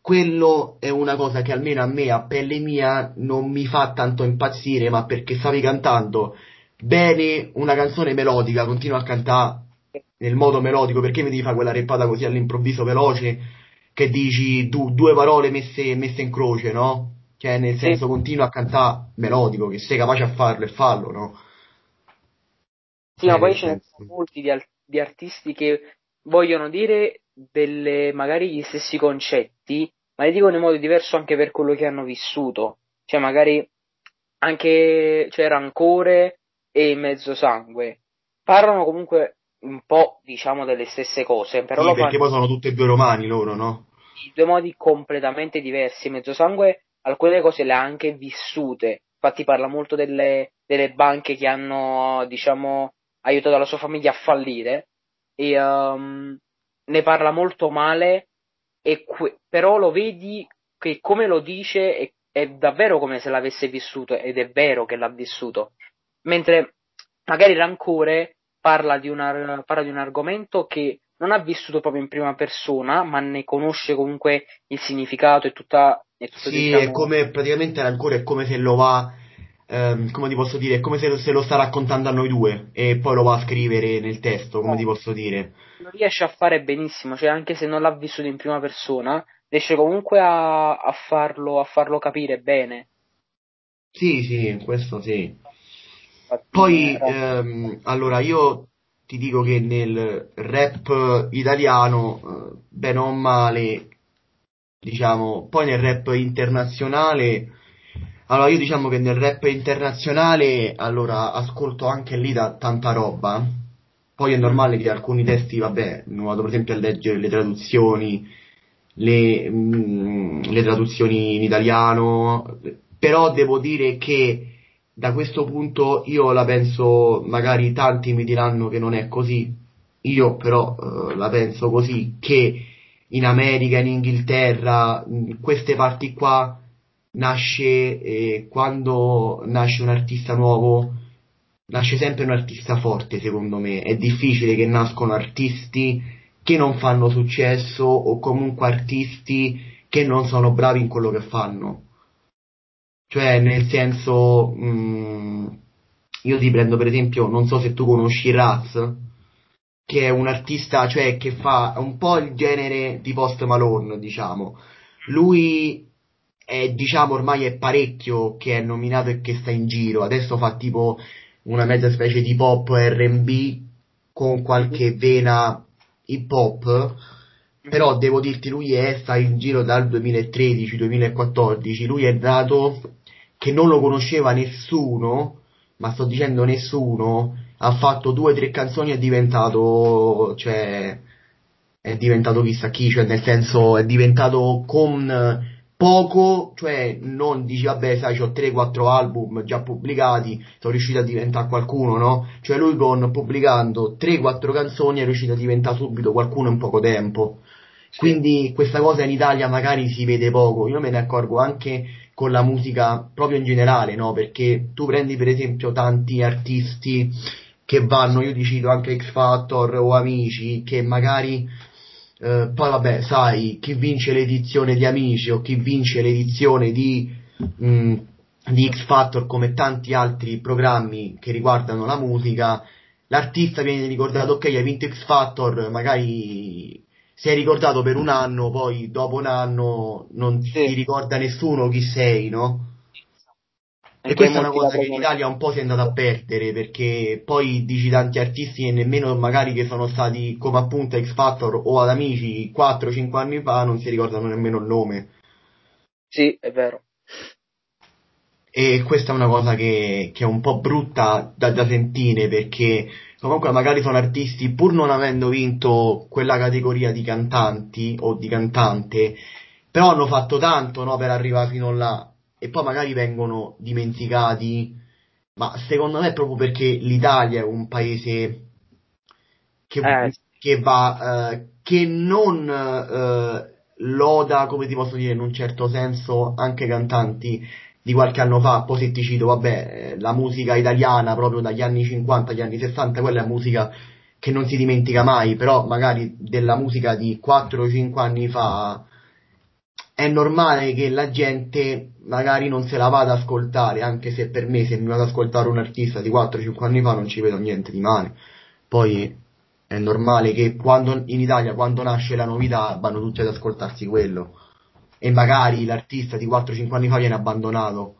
Quello è una cosa che almeno a me, a pelle mia, non mi fa tanto impazzire, ma perché stavi cantando bene una canzone melodica, continua a cantare nel modo melodico, perché mi devi fare quella reppata così all'improvviso veloce, che dici du- due parole messe, messe, in croce, no? Cioè, nel senso, sì. continua a cantare melodico, che sei capace a farlo e fallo, no? Sì, ma poi ce ne sono molti di, di artisti che vogliono dire delle, magari gli stessi concetti, ma li dicono in modo diverso anche per quello che hanno vissuto. Cioè, magari anche c'è cioè, rancore e mezzo sangue. Parlano comunque un po', diciamo, delle stesse cose. Però sì, perché fanno... poi sono tutti e due romani loro, no? In due modi completamente diversi. Mezzo sangue alcune cose le ha anche vissute. Infatti parla molto delle, delle banche che hanno, diciamo, aiutato la sua famiglia a fallire. E um, ne parla molto male, que- però lo vedi che come lo dice è, è davvero come se l'avesse vissuto ed è vero che l'ha vissuto. Mentre magari Rancore parla di, una, parla di un argomento che non ha vissuto proprio in prima persona, ma ne conosce comunque il significato e tutta. Sì, diciamo... è come praticamente Rancore è come se lo va ehm, come ti posso dire, è come se, se, lo sta raccontando a noi due e poi lo va a scrivere nel testo, come no. ti posso dire. Lo riesce a fare benissimo, cioè anche se non l'ha vissuto in prima persona, riesce comunque a, a, farlo, a farlo capire bene. Sì, sì, questo sì. Infatti, poi, eh, ehm, allora, io ti dico che nel rap italiano, eh, bene o male, diciamo, poi nel rap internazionale allora, io diciamo che nel rap internazionale, allora, ascolto anche lì da tanta roba. Poi è normale che alcuni testi, vabbè, vado per esempio a leggere le traduzioni, le, mh, mm, le traduzioni in italiano, però devo dire che da questo punto io la penso, magari tanti mi diranno che non è così, io però eh, la penso così, che in America, in Inghilterra, in queste parti qua nasce eh, quando nasce un artista nuovo, nasce sempre un artista forte, secondo me. È difficile che nascono artisti che non fanno successo o comunque artisti che non sono bravi in quello che fanno. Cioè, nel senso, mh, mm, io ti prendo per esempio, non so se tu conosci Raz, che è un artista, cioè che fa un po' il genere di Post Malone, diciamo. Lui è, diciamo, ormai è parecchio che è nominato e che sta in giro. Adesso fa tipo una mezza specie di pop R&B con qualche vena hip hop. Però devo dirti, lui è, sta in giro dal 2013-2014. Lui è nato che non lo conosceva nessuno, ma sto dicendo nessuno, ha fatto due o tre canzoni e è diventato, cioè, è diventato chissà chi, cioè nel senso è diventato con poco, cioè non dici vabbè sai ho 3-4 album già pubblicati, sono riuscito a diventare qualcuno, no? Cioè lui con pubblicando 3-4 canzoni è riuscito a diventare subito qualcuno in poco tempo. Sì. Quindi questa cosa in Italia magari si vede poco, io me ne accorgo anche con la musica proprio in generale, no? Perché tu prendi per esempio tanti artisti che vanno, io ti cito anche X Factor o Amici, che magari eh, poi vabbè, sai, chi vince l'edizione di Amici o chi vince l'edizione di, mh, mm, di X Factor come tanti altri programmi che riguardano la musica, l'artista viene ricordato, ok, hai vinto X Factor, magari sei ricordato per un anno, poi dopo un anno non sì. ti ricorda nessuno chi sei, no? E questa è una cosa che in Italia un po' si è andata a perdere perché poi dici tanti artisti e nemmeno magari che sono stati come appunto X Factor o ad amici 4-5 anni fa non si ricordano nemmeno il nome. Sì, è vero. E questa è una cosa che, che è un po' brutta da, da sentire perché comunque magari sono artisti pur non avendo vinto quella categoria di cantanti o di cantante, però hanno fatto tanto no, per arrivare fino là e poi magari vengono dimenticati, ma secondo me è proprio perché l'Italia è un paese che, eh. che va, eh, che non eh, loda, come ti posso dire, in un certo senso anche cantanti di qualche anno fa, poi se ti cito, vabbè, la musica italiana proprio dagli anni 50 agli anni 60, quella è musica che non si dimentica mai, però magari della musica di 4-5 anni fa è normale che la gente magari non se la vada ad ascoltare, anche se per me se mi vado ad ascoltare un artista di 4-5 anni fa non ci vedo niente di male. Poi è normale che quando, in Italia quando nasce la novità vanno tutti ad ascoltarsi quello. E magari l'artista di 4-5 anni fa viene abbandonato.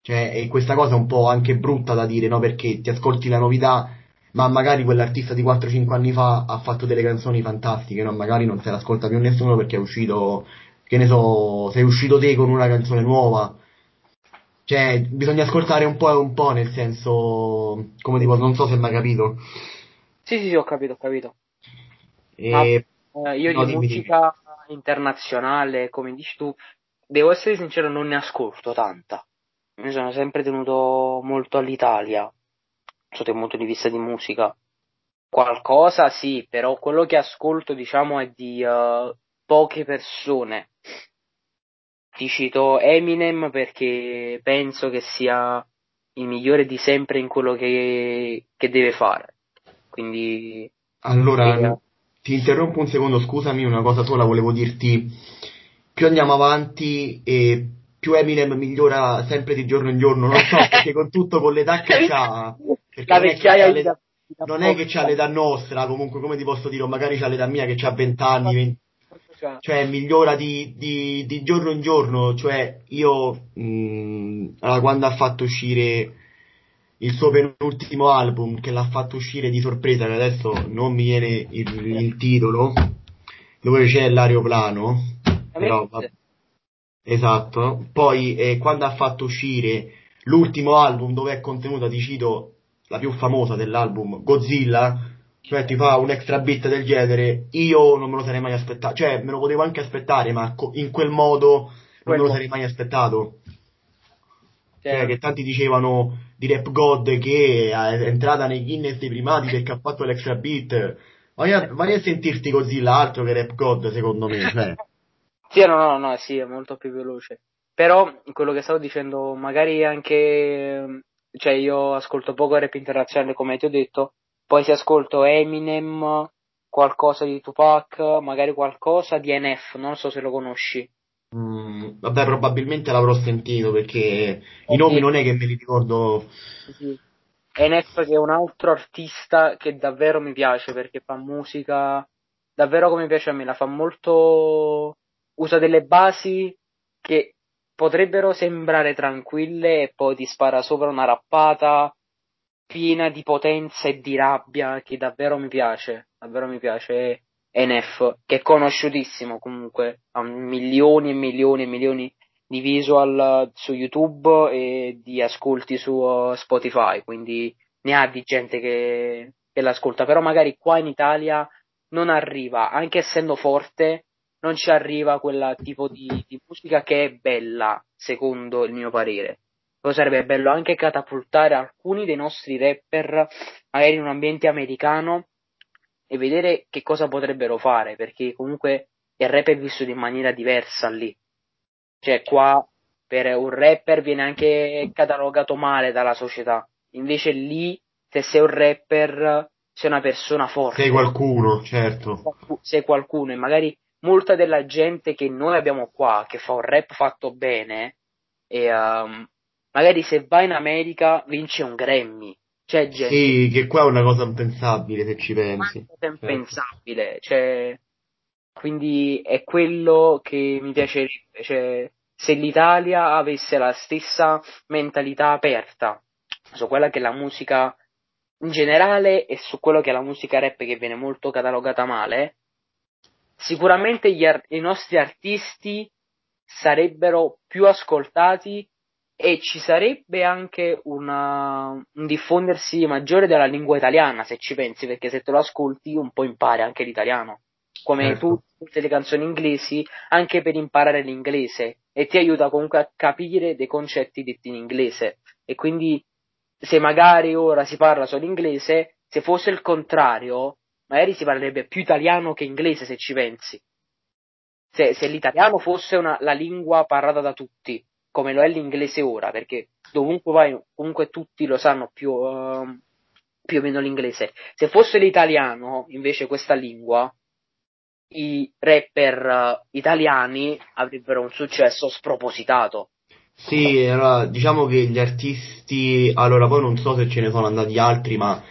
Cioè, e questa cosa è un po' anche brutta da dire, no? Perché ti ascolti la novità, ma magari quell'artista di 4-5 anni fa ha fatto delle canzoni fantastiche, no? Magari non se l'ascolta più nessuno perché è uscito che ne so, sei uscito te con una canzone nuova. Cioè, bisogna ascoltare un po' e un po', nel senso, come tipo, non so se hai mai capito. Sì, sì, sì, ho capito, ho capito. E... Ma, eh, io no, di dimmi, musica dimmi. internazionale, come dici tu, devo essere sincero, non ne ascolto tanta. Mi sono sempre tenuto molto all'Italia, sotto il punto di vista di musica. Qualcosa sì, però quello che ascolto, diciamo, è di uh, poche persone. Ti cito Eminem perché penso che sia il migliore di sempre in quello che, che deve fare. Quindi. Allora, eh, ti interrompo un secondo, scusami, una cosa sola volevo dirti. Più andiamo avanti e più Eminem migliora sempre di giorno in giorno, non so, perché con tutto con l'età che ha, perché non è che ha l'età, non è che c'ha l'età nostra, comunque come ti posso dire, magari c'ha l'età mia che ha 20 anni, 20, cioè, cioè migliora di, di, di, giorno in giorno, cioè io mh, mm, allora, quando ha fatto uscire il suo penultimo album che l'ha fatto uscire di sorpresa, che adesso non mi viene il, il titolo, dove c'è l'aeroplano, però, esatto, poi eh, quando ha fatto uscire l'ultimo album dove è contenuta, ti cito, la più famosa dell'album, Godzilla, cioè ti fa un extra bit del genere, io non me lo sarei mai aspettato, cioè me lo potevo anche aspettare, ma in quel modo non me lo sarei mai aspettato. Cioè, cioè che tanti dicevano di Rap God che è entrata nei Guinness dei primati perché ha fatto l'extra beat. Vai a, vai a sentirti così l'altro che Rap God, secondo me. Cioè. sì, no, no, no, sì, è molto più veloce. Però quello che stavo dicendo, magari anche, cioè io ascolto poco rap internazionale come ti ho detto, poi se ascolto Eminem, qualcosa di Tupac, magari qualcosa di NF, non so se lo conosci. Mm, vabbè, probabilmente l'avrò sentito perché i nomi non è che me li ricordo. Sì. NF che è un altro artista che davvero mi piace perché fa musica davvero come piace a me, la fa molto usa delle basi che potrebbero sembrare tranquille e poi ti spara sopra una rappata piena di potenza e di rabbia che davvero mi piace, davvero mi piace NF, che è conosciutissimo comunque, ha milioni e milioni e milioni di visual su YouTube e di ascolti su uh, Spotify, quindi ne ha di gente che, che l'ascolta, però magari qua in Italia non arriva, anche essendo forte, non ci arriva quel tipo di, di musica che è bella, secondo il mio parere. Poi sarebbe bello anche catapultare alcuni dei nostri rapper magari in un ambiente americano e vedere che cosa potrebbero fare, perché comunque il rap è vissuto in maniera diversa lì. Cioè qua per un rapper viene anche catalogato male dalla società, invece lì se sei un rapper sei una persona forte. Sei qualcuno, certo. Sei qualcuno e magari molta della gente che noi abbiamo qua, che fa un rap fatto bene, e um, magari se va in America vince un Grammy. C'è gente. Sì, che qua è una cosa impensabile se ci pensi. Una cosa impensabile, certo. cioè, quindi è quello che mi piacerebbe, cioè, se l'Italia avesse la stessa mentalità aperta su quella che è la musica in generale e su quello che è la musica rap che viene molto catalogata male, sicuramente ar- i nostri artisti sarebbero più ascoltati e ci sarebbe anche una, un diffondersi maggiore della lingua italiana, se ci pensi, perché se te lo ascolti un po' impari anche l'italiano. Come certo. tutte le canzoni inglesi, anche per imparare l'inglese e ti aiuta comunque a capire dei concetti detti in inglese. E quindi se magari ora si parla solo inglese, se fosse il contrario, magari si parlerebbe più italiano che inglese se ci pensi. Se, se l'italiano fosse una, la lingua parlata da tutti, come lo è l'inglese ora, perché dovunque vai, comunque tutti lo sanno più, uh, più o meno l'inglese. Se fosse l'italiano, invece, questa lingua, i rapper uh, italiani avrebbero un successo spropositato. Sì, allora, diciamo che gli artisti, allora poi non so se ce ne sono andati altri, ma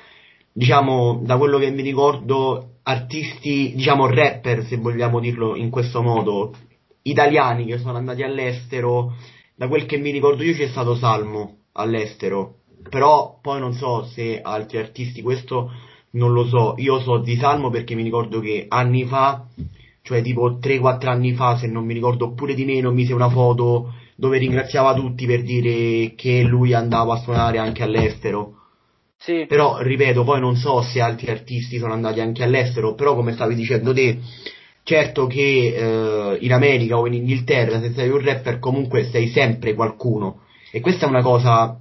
diciamo, da quello che mi ricordo, artisti, diciamo rapper, se vogliamo dirlo in questo modo, italiani che sono andati all'estero, da quel che mi ricordo io c'è stato Salmo all'estero, però poi non so se altri artisti, questo non lo so, io so di Salmo perché mi ricordo che anni fa, cioè tipo 3-4 anni fa, se non mi ricordo, oppure di meno, mise una foto dove ringraziava tutti per dire che lui andava a suonare anche all'estero. Sì. Però, ripeto, poi non so se altri artisti sono andati anche all'estero, però come stavi dicendo te, certo che eh, in America o in Inghilterra, se sei un rapper, comunque sei sempre qualcuno. E questa è una cosa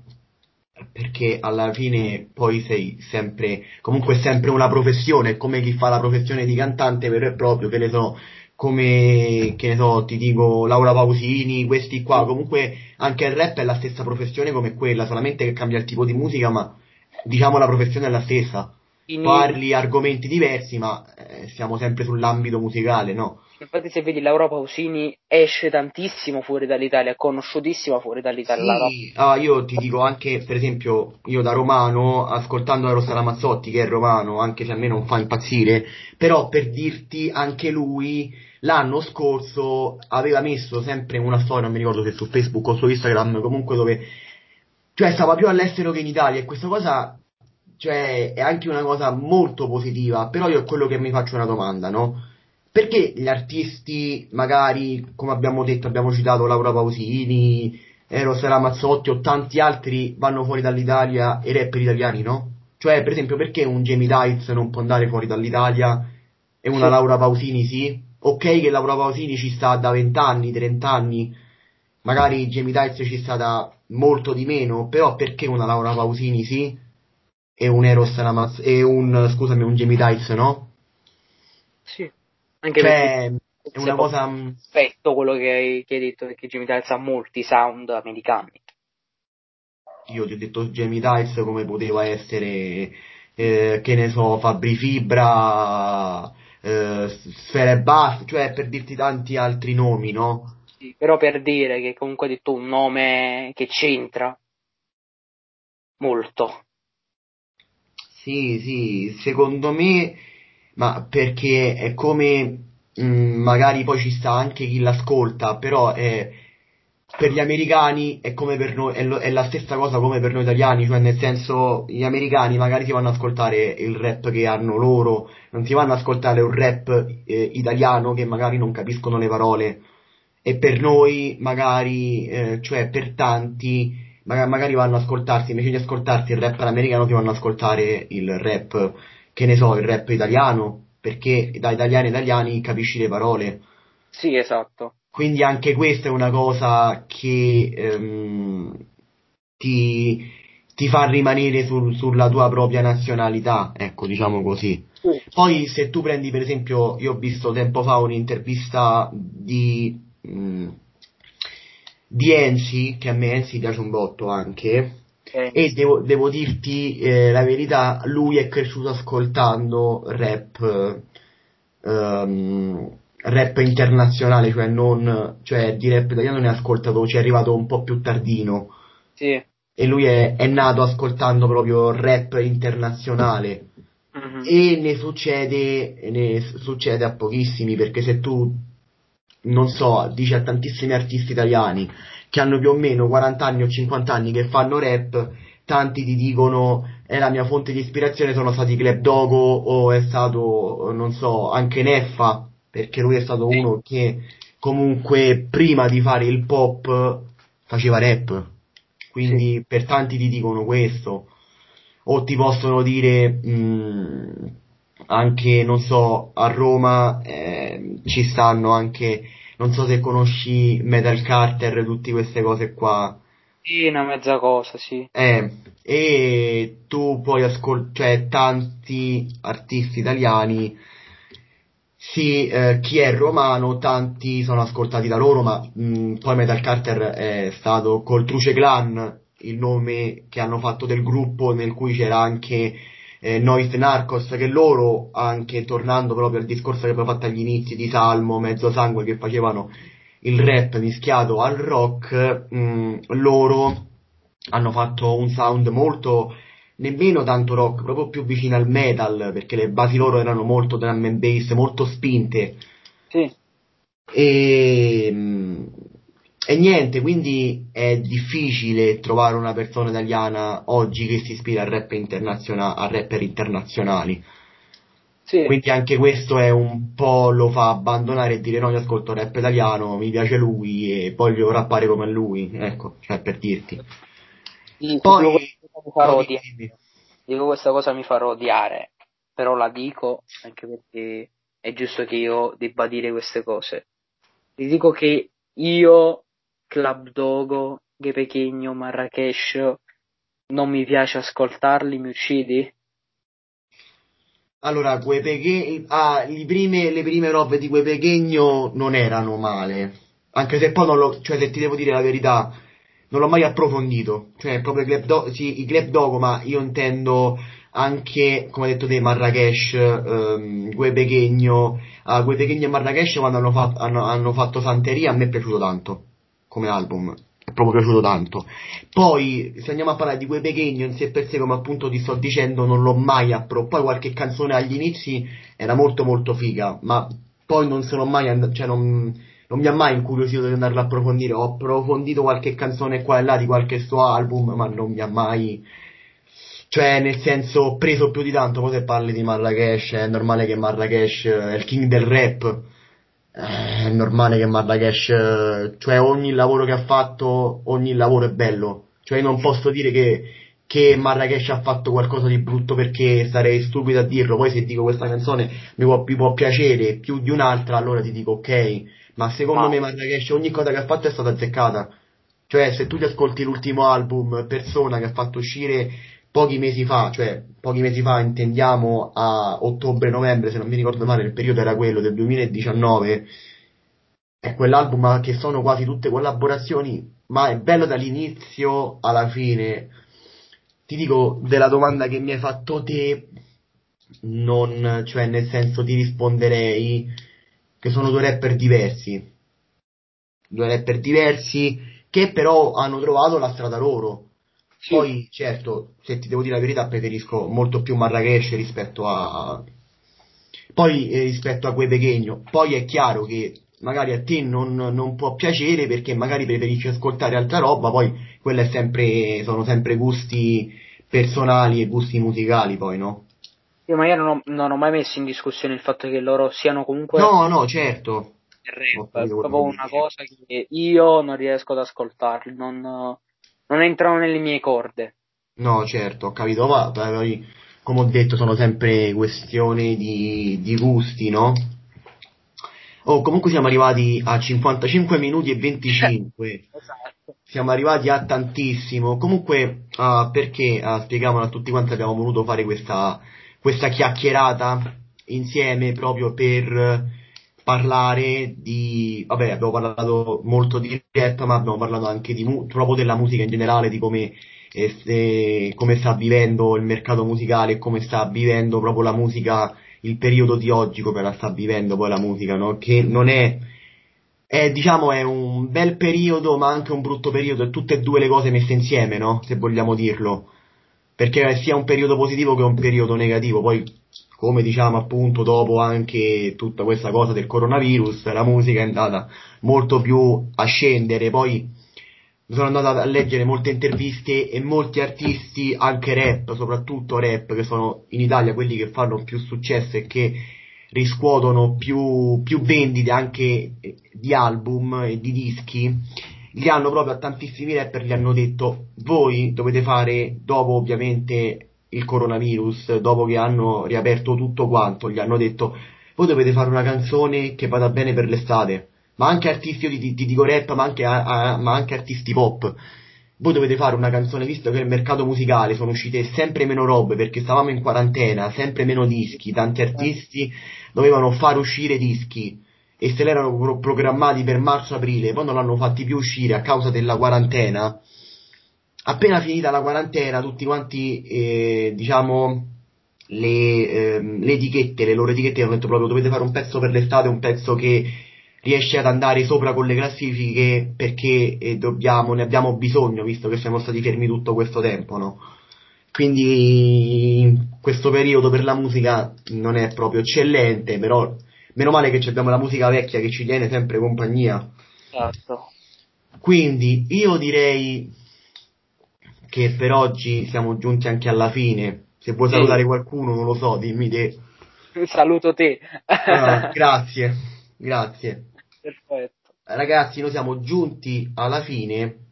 perché alla fine poi sei sempre, comunque sempre una professione, come chi fa la professione di cantante vero e proprio, che ne so, come, che ne so, ti dico Laura Pausini, questi qua, comunque anche il rap è la stessa professione come quella, solamente che cambia il tipo di musica, ma diciamo la professione è la stessa. In... Parli argomenti diversi, ma eh, siamo sempre sull'ambito musicale, no? Infatti se vedi Laura Pausini esce tantissimo fuori dall'Italia, è conosciutissima fuori dall'Italia. Sì, ah, io ti dico anche, per esempio, io da romano, ascoltando Rosa Ramazzotti, che è romano, anche se a me non fa impazzire, però per dirti anche lui l'anno scorso aveva messo sempre una storia, non mi ricordo se su Facebook o su Instagram, comunque dove, cioè stava più all'estero che in Italia e questa cosa, cioè, è anche una cosa molto positiva, però io è quello che mi faccio una domanda, no? Perché gli artisti, magari, come abbiamo detto, abbiamo citato Laura Pausini, Eros Ramazzotti o tanti altri vanno fuori dall'Italia e rapper italiani no? Cioè, per esempio, perché un Jamie Dice non può andare fuori dall'Italia e una sì. Laura Pausini sì? ok che Laura Pausini ci sta da 20 anni, 30 anni, magari Jamie Tights ci sta da molto di meno, però perché una Laura Pausini sì e un Eros Ramaz- e un, scusami, un Jamie Tights no? Sì, anche cioè, è una cosa... Rispetto quello che hai, che hai detto, perché Jamie Tights ha molti sound americani. Io ti ho detto Jamie Tights come poteva essere, eh, che ne so, Fabri Fibra eh, Sfere Buff, cioè per dirti tanti altri nomi, no? Sì, però per dire che comunque hai detto un nome che c'entra molto. Sì, sì, secondo me, ma perché è come, mh, magari poi ci sta anche chi l'ascolta, però è, per gli americani è come per noi, è, lo- è la stessa cosa come per noi italiani, cioè nel senso gli americani magari si vanno ad ascoltare il rap che hanno loro, non si vanno ad ascoltare un rap eh, italiano che magari non capiscono le parole. E per noi magari, eh, cioè per tanti, magari vanno ad ascoltarsi, invece di ascoltarsi il rap americano si vanno ad ascoltare il rap, che ne so, il rap italiano, perché da italiani italiani capisci le parole. Sì, esatto. Quindi anche questa è una cosa che ehm, ti, ti fa rimanere sul- sulla tua propria nazionalità, ecco, diciamo così. Sì. Poi se tu prendi per esempio, io ho visto tempo fa un'intervista di, mh, di Enzi, che a me Enzi piace un botto anche, Eh, e devo, devo dirti eh, la verità, lui è cresciuto ascoltando rap, ehm, rap internazionale, cioè non, cioè di rap italiano ne ha ascoltato, ci è arrivato un po' più tardino, sì. e lui è, è nato ascoltando proprio rap internazionale. Mhm. E ne succede, ne succede a pochissimi, perché se tu, non so, dici a tantissimi artisti italiani che hanno più o meno 40 anni o 50 anni che fanno rap, tanti ti dicono è la mia fonte di ispirazione sono stati Club Dogo o è stato, non so, anche Neffa, perché lui è stato uno che comunque prima di fare il pop faceva rap. Quindi per tanti ti dicono questo. O ti possono dire mh, anche, non so, a Roma eh, ci stanno anche, non so se conosci Metal Carter, tutte queste cose qua. Sì, una mezza cosa, sì. Eh, e tu puoi ascoltare, cioè tanti artisti italiani, sì, eh, chi è romano, tanti sono ascoltati da loro, ma mh, poi Metal Carter è stato col Truce Clan, il nome che hanno fatto del gruppo nel cui c'era anche eh, Noise Narcos, che loro, anche tornando proprio al discorso che abbiamo fatto agli inizi di Salmo, Mezzo Sangue, che facevano il rap mischiato al rock, mh, loro hanno fatto un sound molto nemmeno tanto rock, proprio più vicino al metal, perché le basi loro erano molto drum and bass, molto spinte. Sì. E, mm, e niente, quindi è difficile trovare una persona italiana oggi che si ispira al rap internazionale, a rapper internazionali. Sì. Quindi anche questo è un po' lo fa abbandonare e dire no, io ascolto rap italiano, mi piace lui e voglio rappare come lui, ecco, cioè per dirti. Dico, Poi, dimmi. Dico questa cosa mi farà odiare, però la dico anche perché è giusto che io debba dire queste cose. Ti dico che io, Club Dogo, Ghe Pechegno, Marrakesh, non mi piace ascoltarli, mi uccidi? Allora, Gue Peghe- ah, le prime, le prime robe di Gue Pechegno non erano male, anche se poi non lo, cioè se ti devo dire la verità, non l'ho mai approfondito, cioè proprio i Club, Do- sì, i Club Dogo, ma io intendo anche, come hai detto te, Marrakesh, ehm, Gue Pechegno, ah, Gue Pechegno e Marrakesh quando hanno, fa- hanno- hanno fatto Santeria a me è piaciuto tanto, come album, è proprio piaciuto tanto. Poi, se andiamo a parlare di quei Pechegno in sé per sé, come appunto ti sto dicendo, non l'ho mai approvato. Poi qualche canzone agli inizi era molto molto figa, ma poi non sono mai and- cioè non, non mi ha mai incuriosito di andarla a approfondire. Ho approfondito qualche canzone qua e là di qualche suo album, ma non mi ha mai, cioè nel senso, preso più di tanto. Poi se parli di Marrakesh, è normale che Marrakesh è il king del rap. Eh, È normale che Marrakesh, eh, cioè ogni lavoro che ha fatto, ogni lavoro è bello. Cioè io non posso dire che, che Marrakesh ha fatto qualcosa di brutto perché sarei stupido a dirlo. Poi se dico questa canzone mi può, mi può piacere più di un'altra, allora ti dico ok. Ma secondo Ma- me Marrakesh ogni cosa che ha fatto è stata azzeccata. Cioè se tu ti ascolti l'ultimo album, Persona, che ha fatto uscire pochi mesi fa, cioè pochi mesi fa intendiamo a ottobre-novembre, se non mi ricordo male, il periodo era quello del 2019, è quell'album che sono quasi tutte collaborazioni, ma è bello dall'inizio alla fine. Ti dico, della domanda che mi hai fatto te, non, cioè nel senso ti risponderei che sono due rapper diversi. Due rapper diversi che però hanno trovato la strada loro. Sì. Poi, certo, se ti devo dire la verità, preferisco molto più Marrakesh rispetto a... Poi eh, rispetto a quei Pechegno. Poi è chiaro che magari a te non, non, può piacere perché magari preferisci ascoltare altra roba, poi quella è sempre, sono sempre gusti personali e gusti musicali poi, no? Io ma io non ho, non ho mai messo in discussione il fatto che loro siano comunque... No, no, certo. Rap, è proprio una cosa che io non riesco ad ascoltarli, non, non entrano nelle mie corde. No, certo, ho capito, ma poi, come ho detto, sono sempre questioni di, di gusti, no? Oh, comunque siamo arrivati a 55 minuti e 25. esatto. Siamo arrivati a tantissimo. Comunque, uh, perché, uh, spieghiamolo a tutti quanti, abbiamo voluto fare questa, questa chiacchierata insieme proprio per parlare di... Vabbè, abbiamo parlato molto di rap, ma abbiamo parlato anche di, proprio della musica in generale, di come, eh, come sta vivendo il mercato musicale e come sta vivendo proprio la musica il periodo di oggi come la sta vivendo poi la musica, no? Che non è, è, diciamo, è un bel periodo ma anche un brutto periodo, è tutte e due le cose messe insieme, no? Se vogliamo dirlo. Perché è sia un periodo positivo che un periodo negativo, poi come diciamo appunto dopo anche tutta questa cosa del coronavirus, la musica è andata molto più a scendere, poi sono andato a leggere molte interviste e molti artisti, anche rap, soprattutto rap, che sono in Italia quelli che fanno più successo e che riscuotono più, più vendite anche eh, di album e di dischi, gli hanno proprio a tantissimi rapper gli hanno detto voi dovete fare dopo ovviamente il coronavirus, dopo che hanno riaperto tutto quanto, gli hanno detto voi dovete fare una canzone che vada bene per l'estate ma anche artisti, io ti, dico rap, ma anche, a, a, ma anche artisti pop. Voi dovete fare una canzone, visto che nel mercato musicale sono uscite sempre meno robe perché stavamo in quarantena, sempre meno dischi, tanti artisti dovevano far uscire dischi e se l'erano pro- programmati per marzo-aprile, poi non l'hanno fatti più uscire a causa della quarantena. Appena finita la quarantena, tutti quanti, eh, diciamo, le, eh, le etichette, le loro etichette hanno detto proprio dovete fare un pezzo per l'estate, un pezzo che riesce ad andare sopra con le classifiche perché eh, dobbiamo, ne abbiamo bisogno visto che siamo stati fermi tutto questo tempo, no? Quindi questo periodo per la musica non è proprio eccellente, però meno male che abbiamo la musica vecchia che ci tiene sempre compagnia. Esatto. Quindi io direi che per oggi siamo giunti anche alla fine. Se vuoi sì. salutare qualcuno, non lo so, dimmi te. Saluto te. Ah, grazie, grazie. Perfetto. Ragazzi, noi siamo giunti alla fine.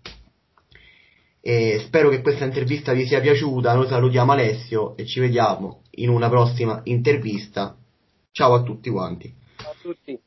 E spero che questa intervista vi sia piaciuta. Noi salutiamo Alessio e ci vediamo in una prossima intervista. Ciao a tutti quanti. Ciao a tutti.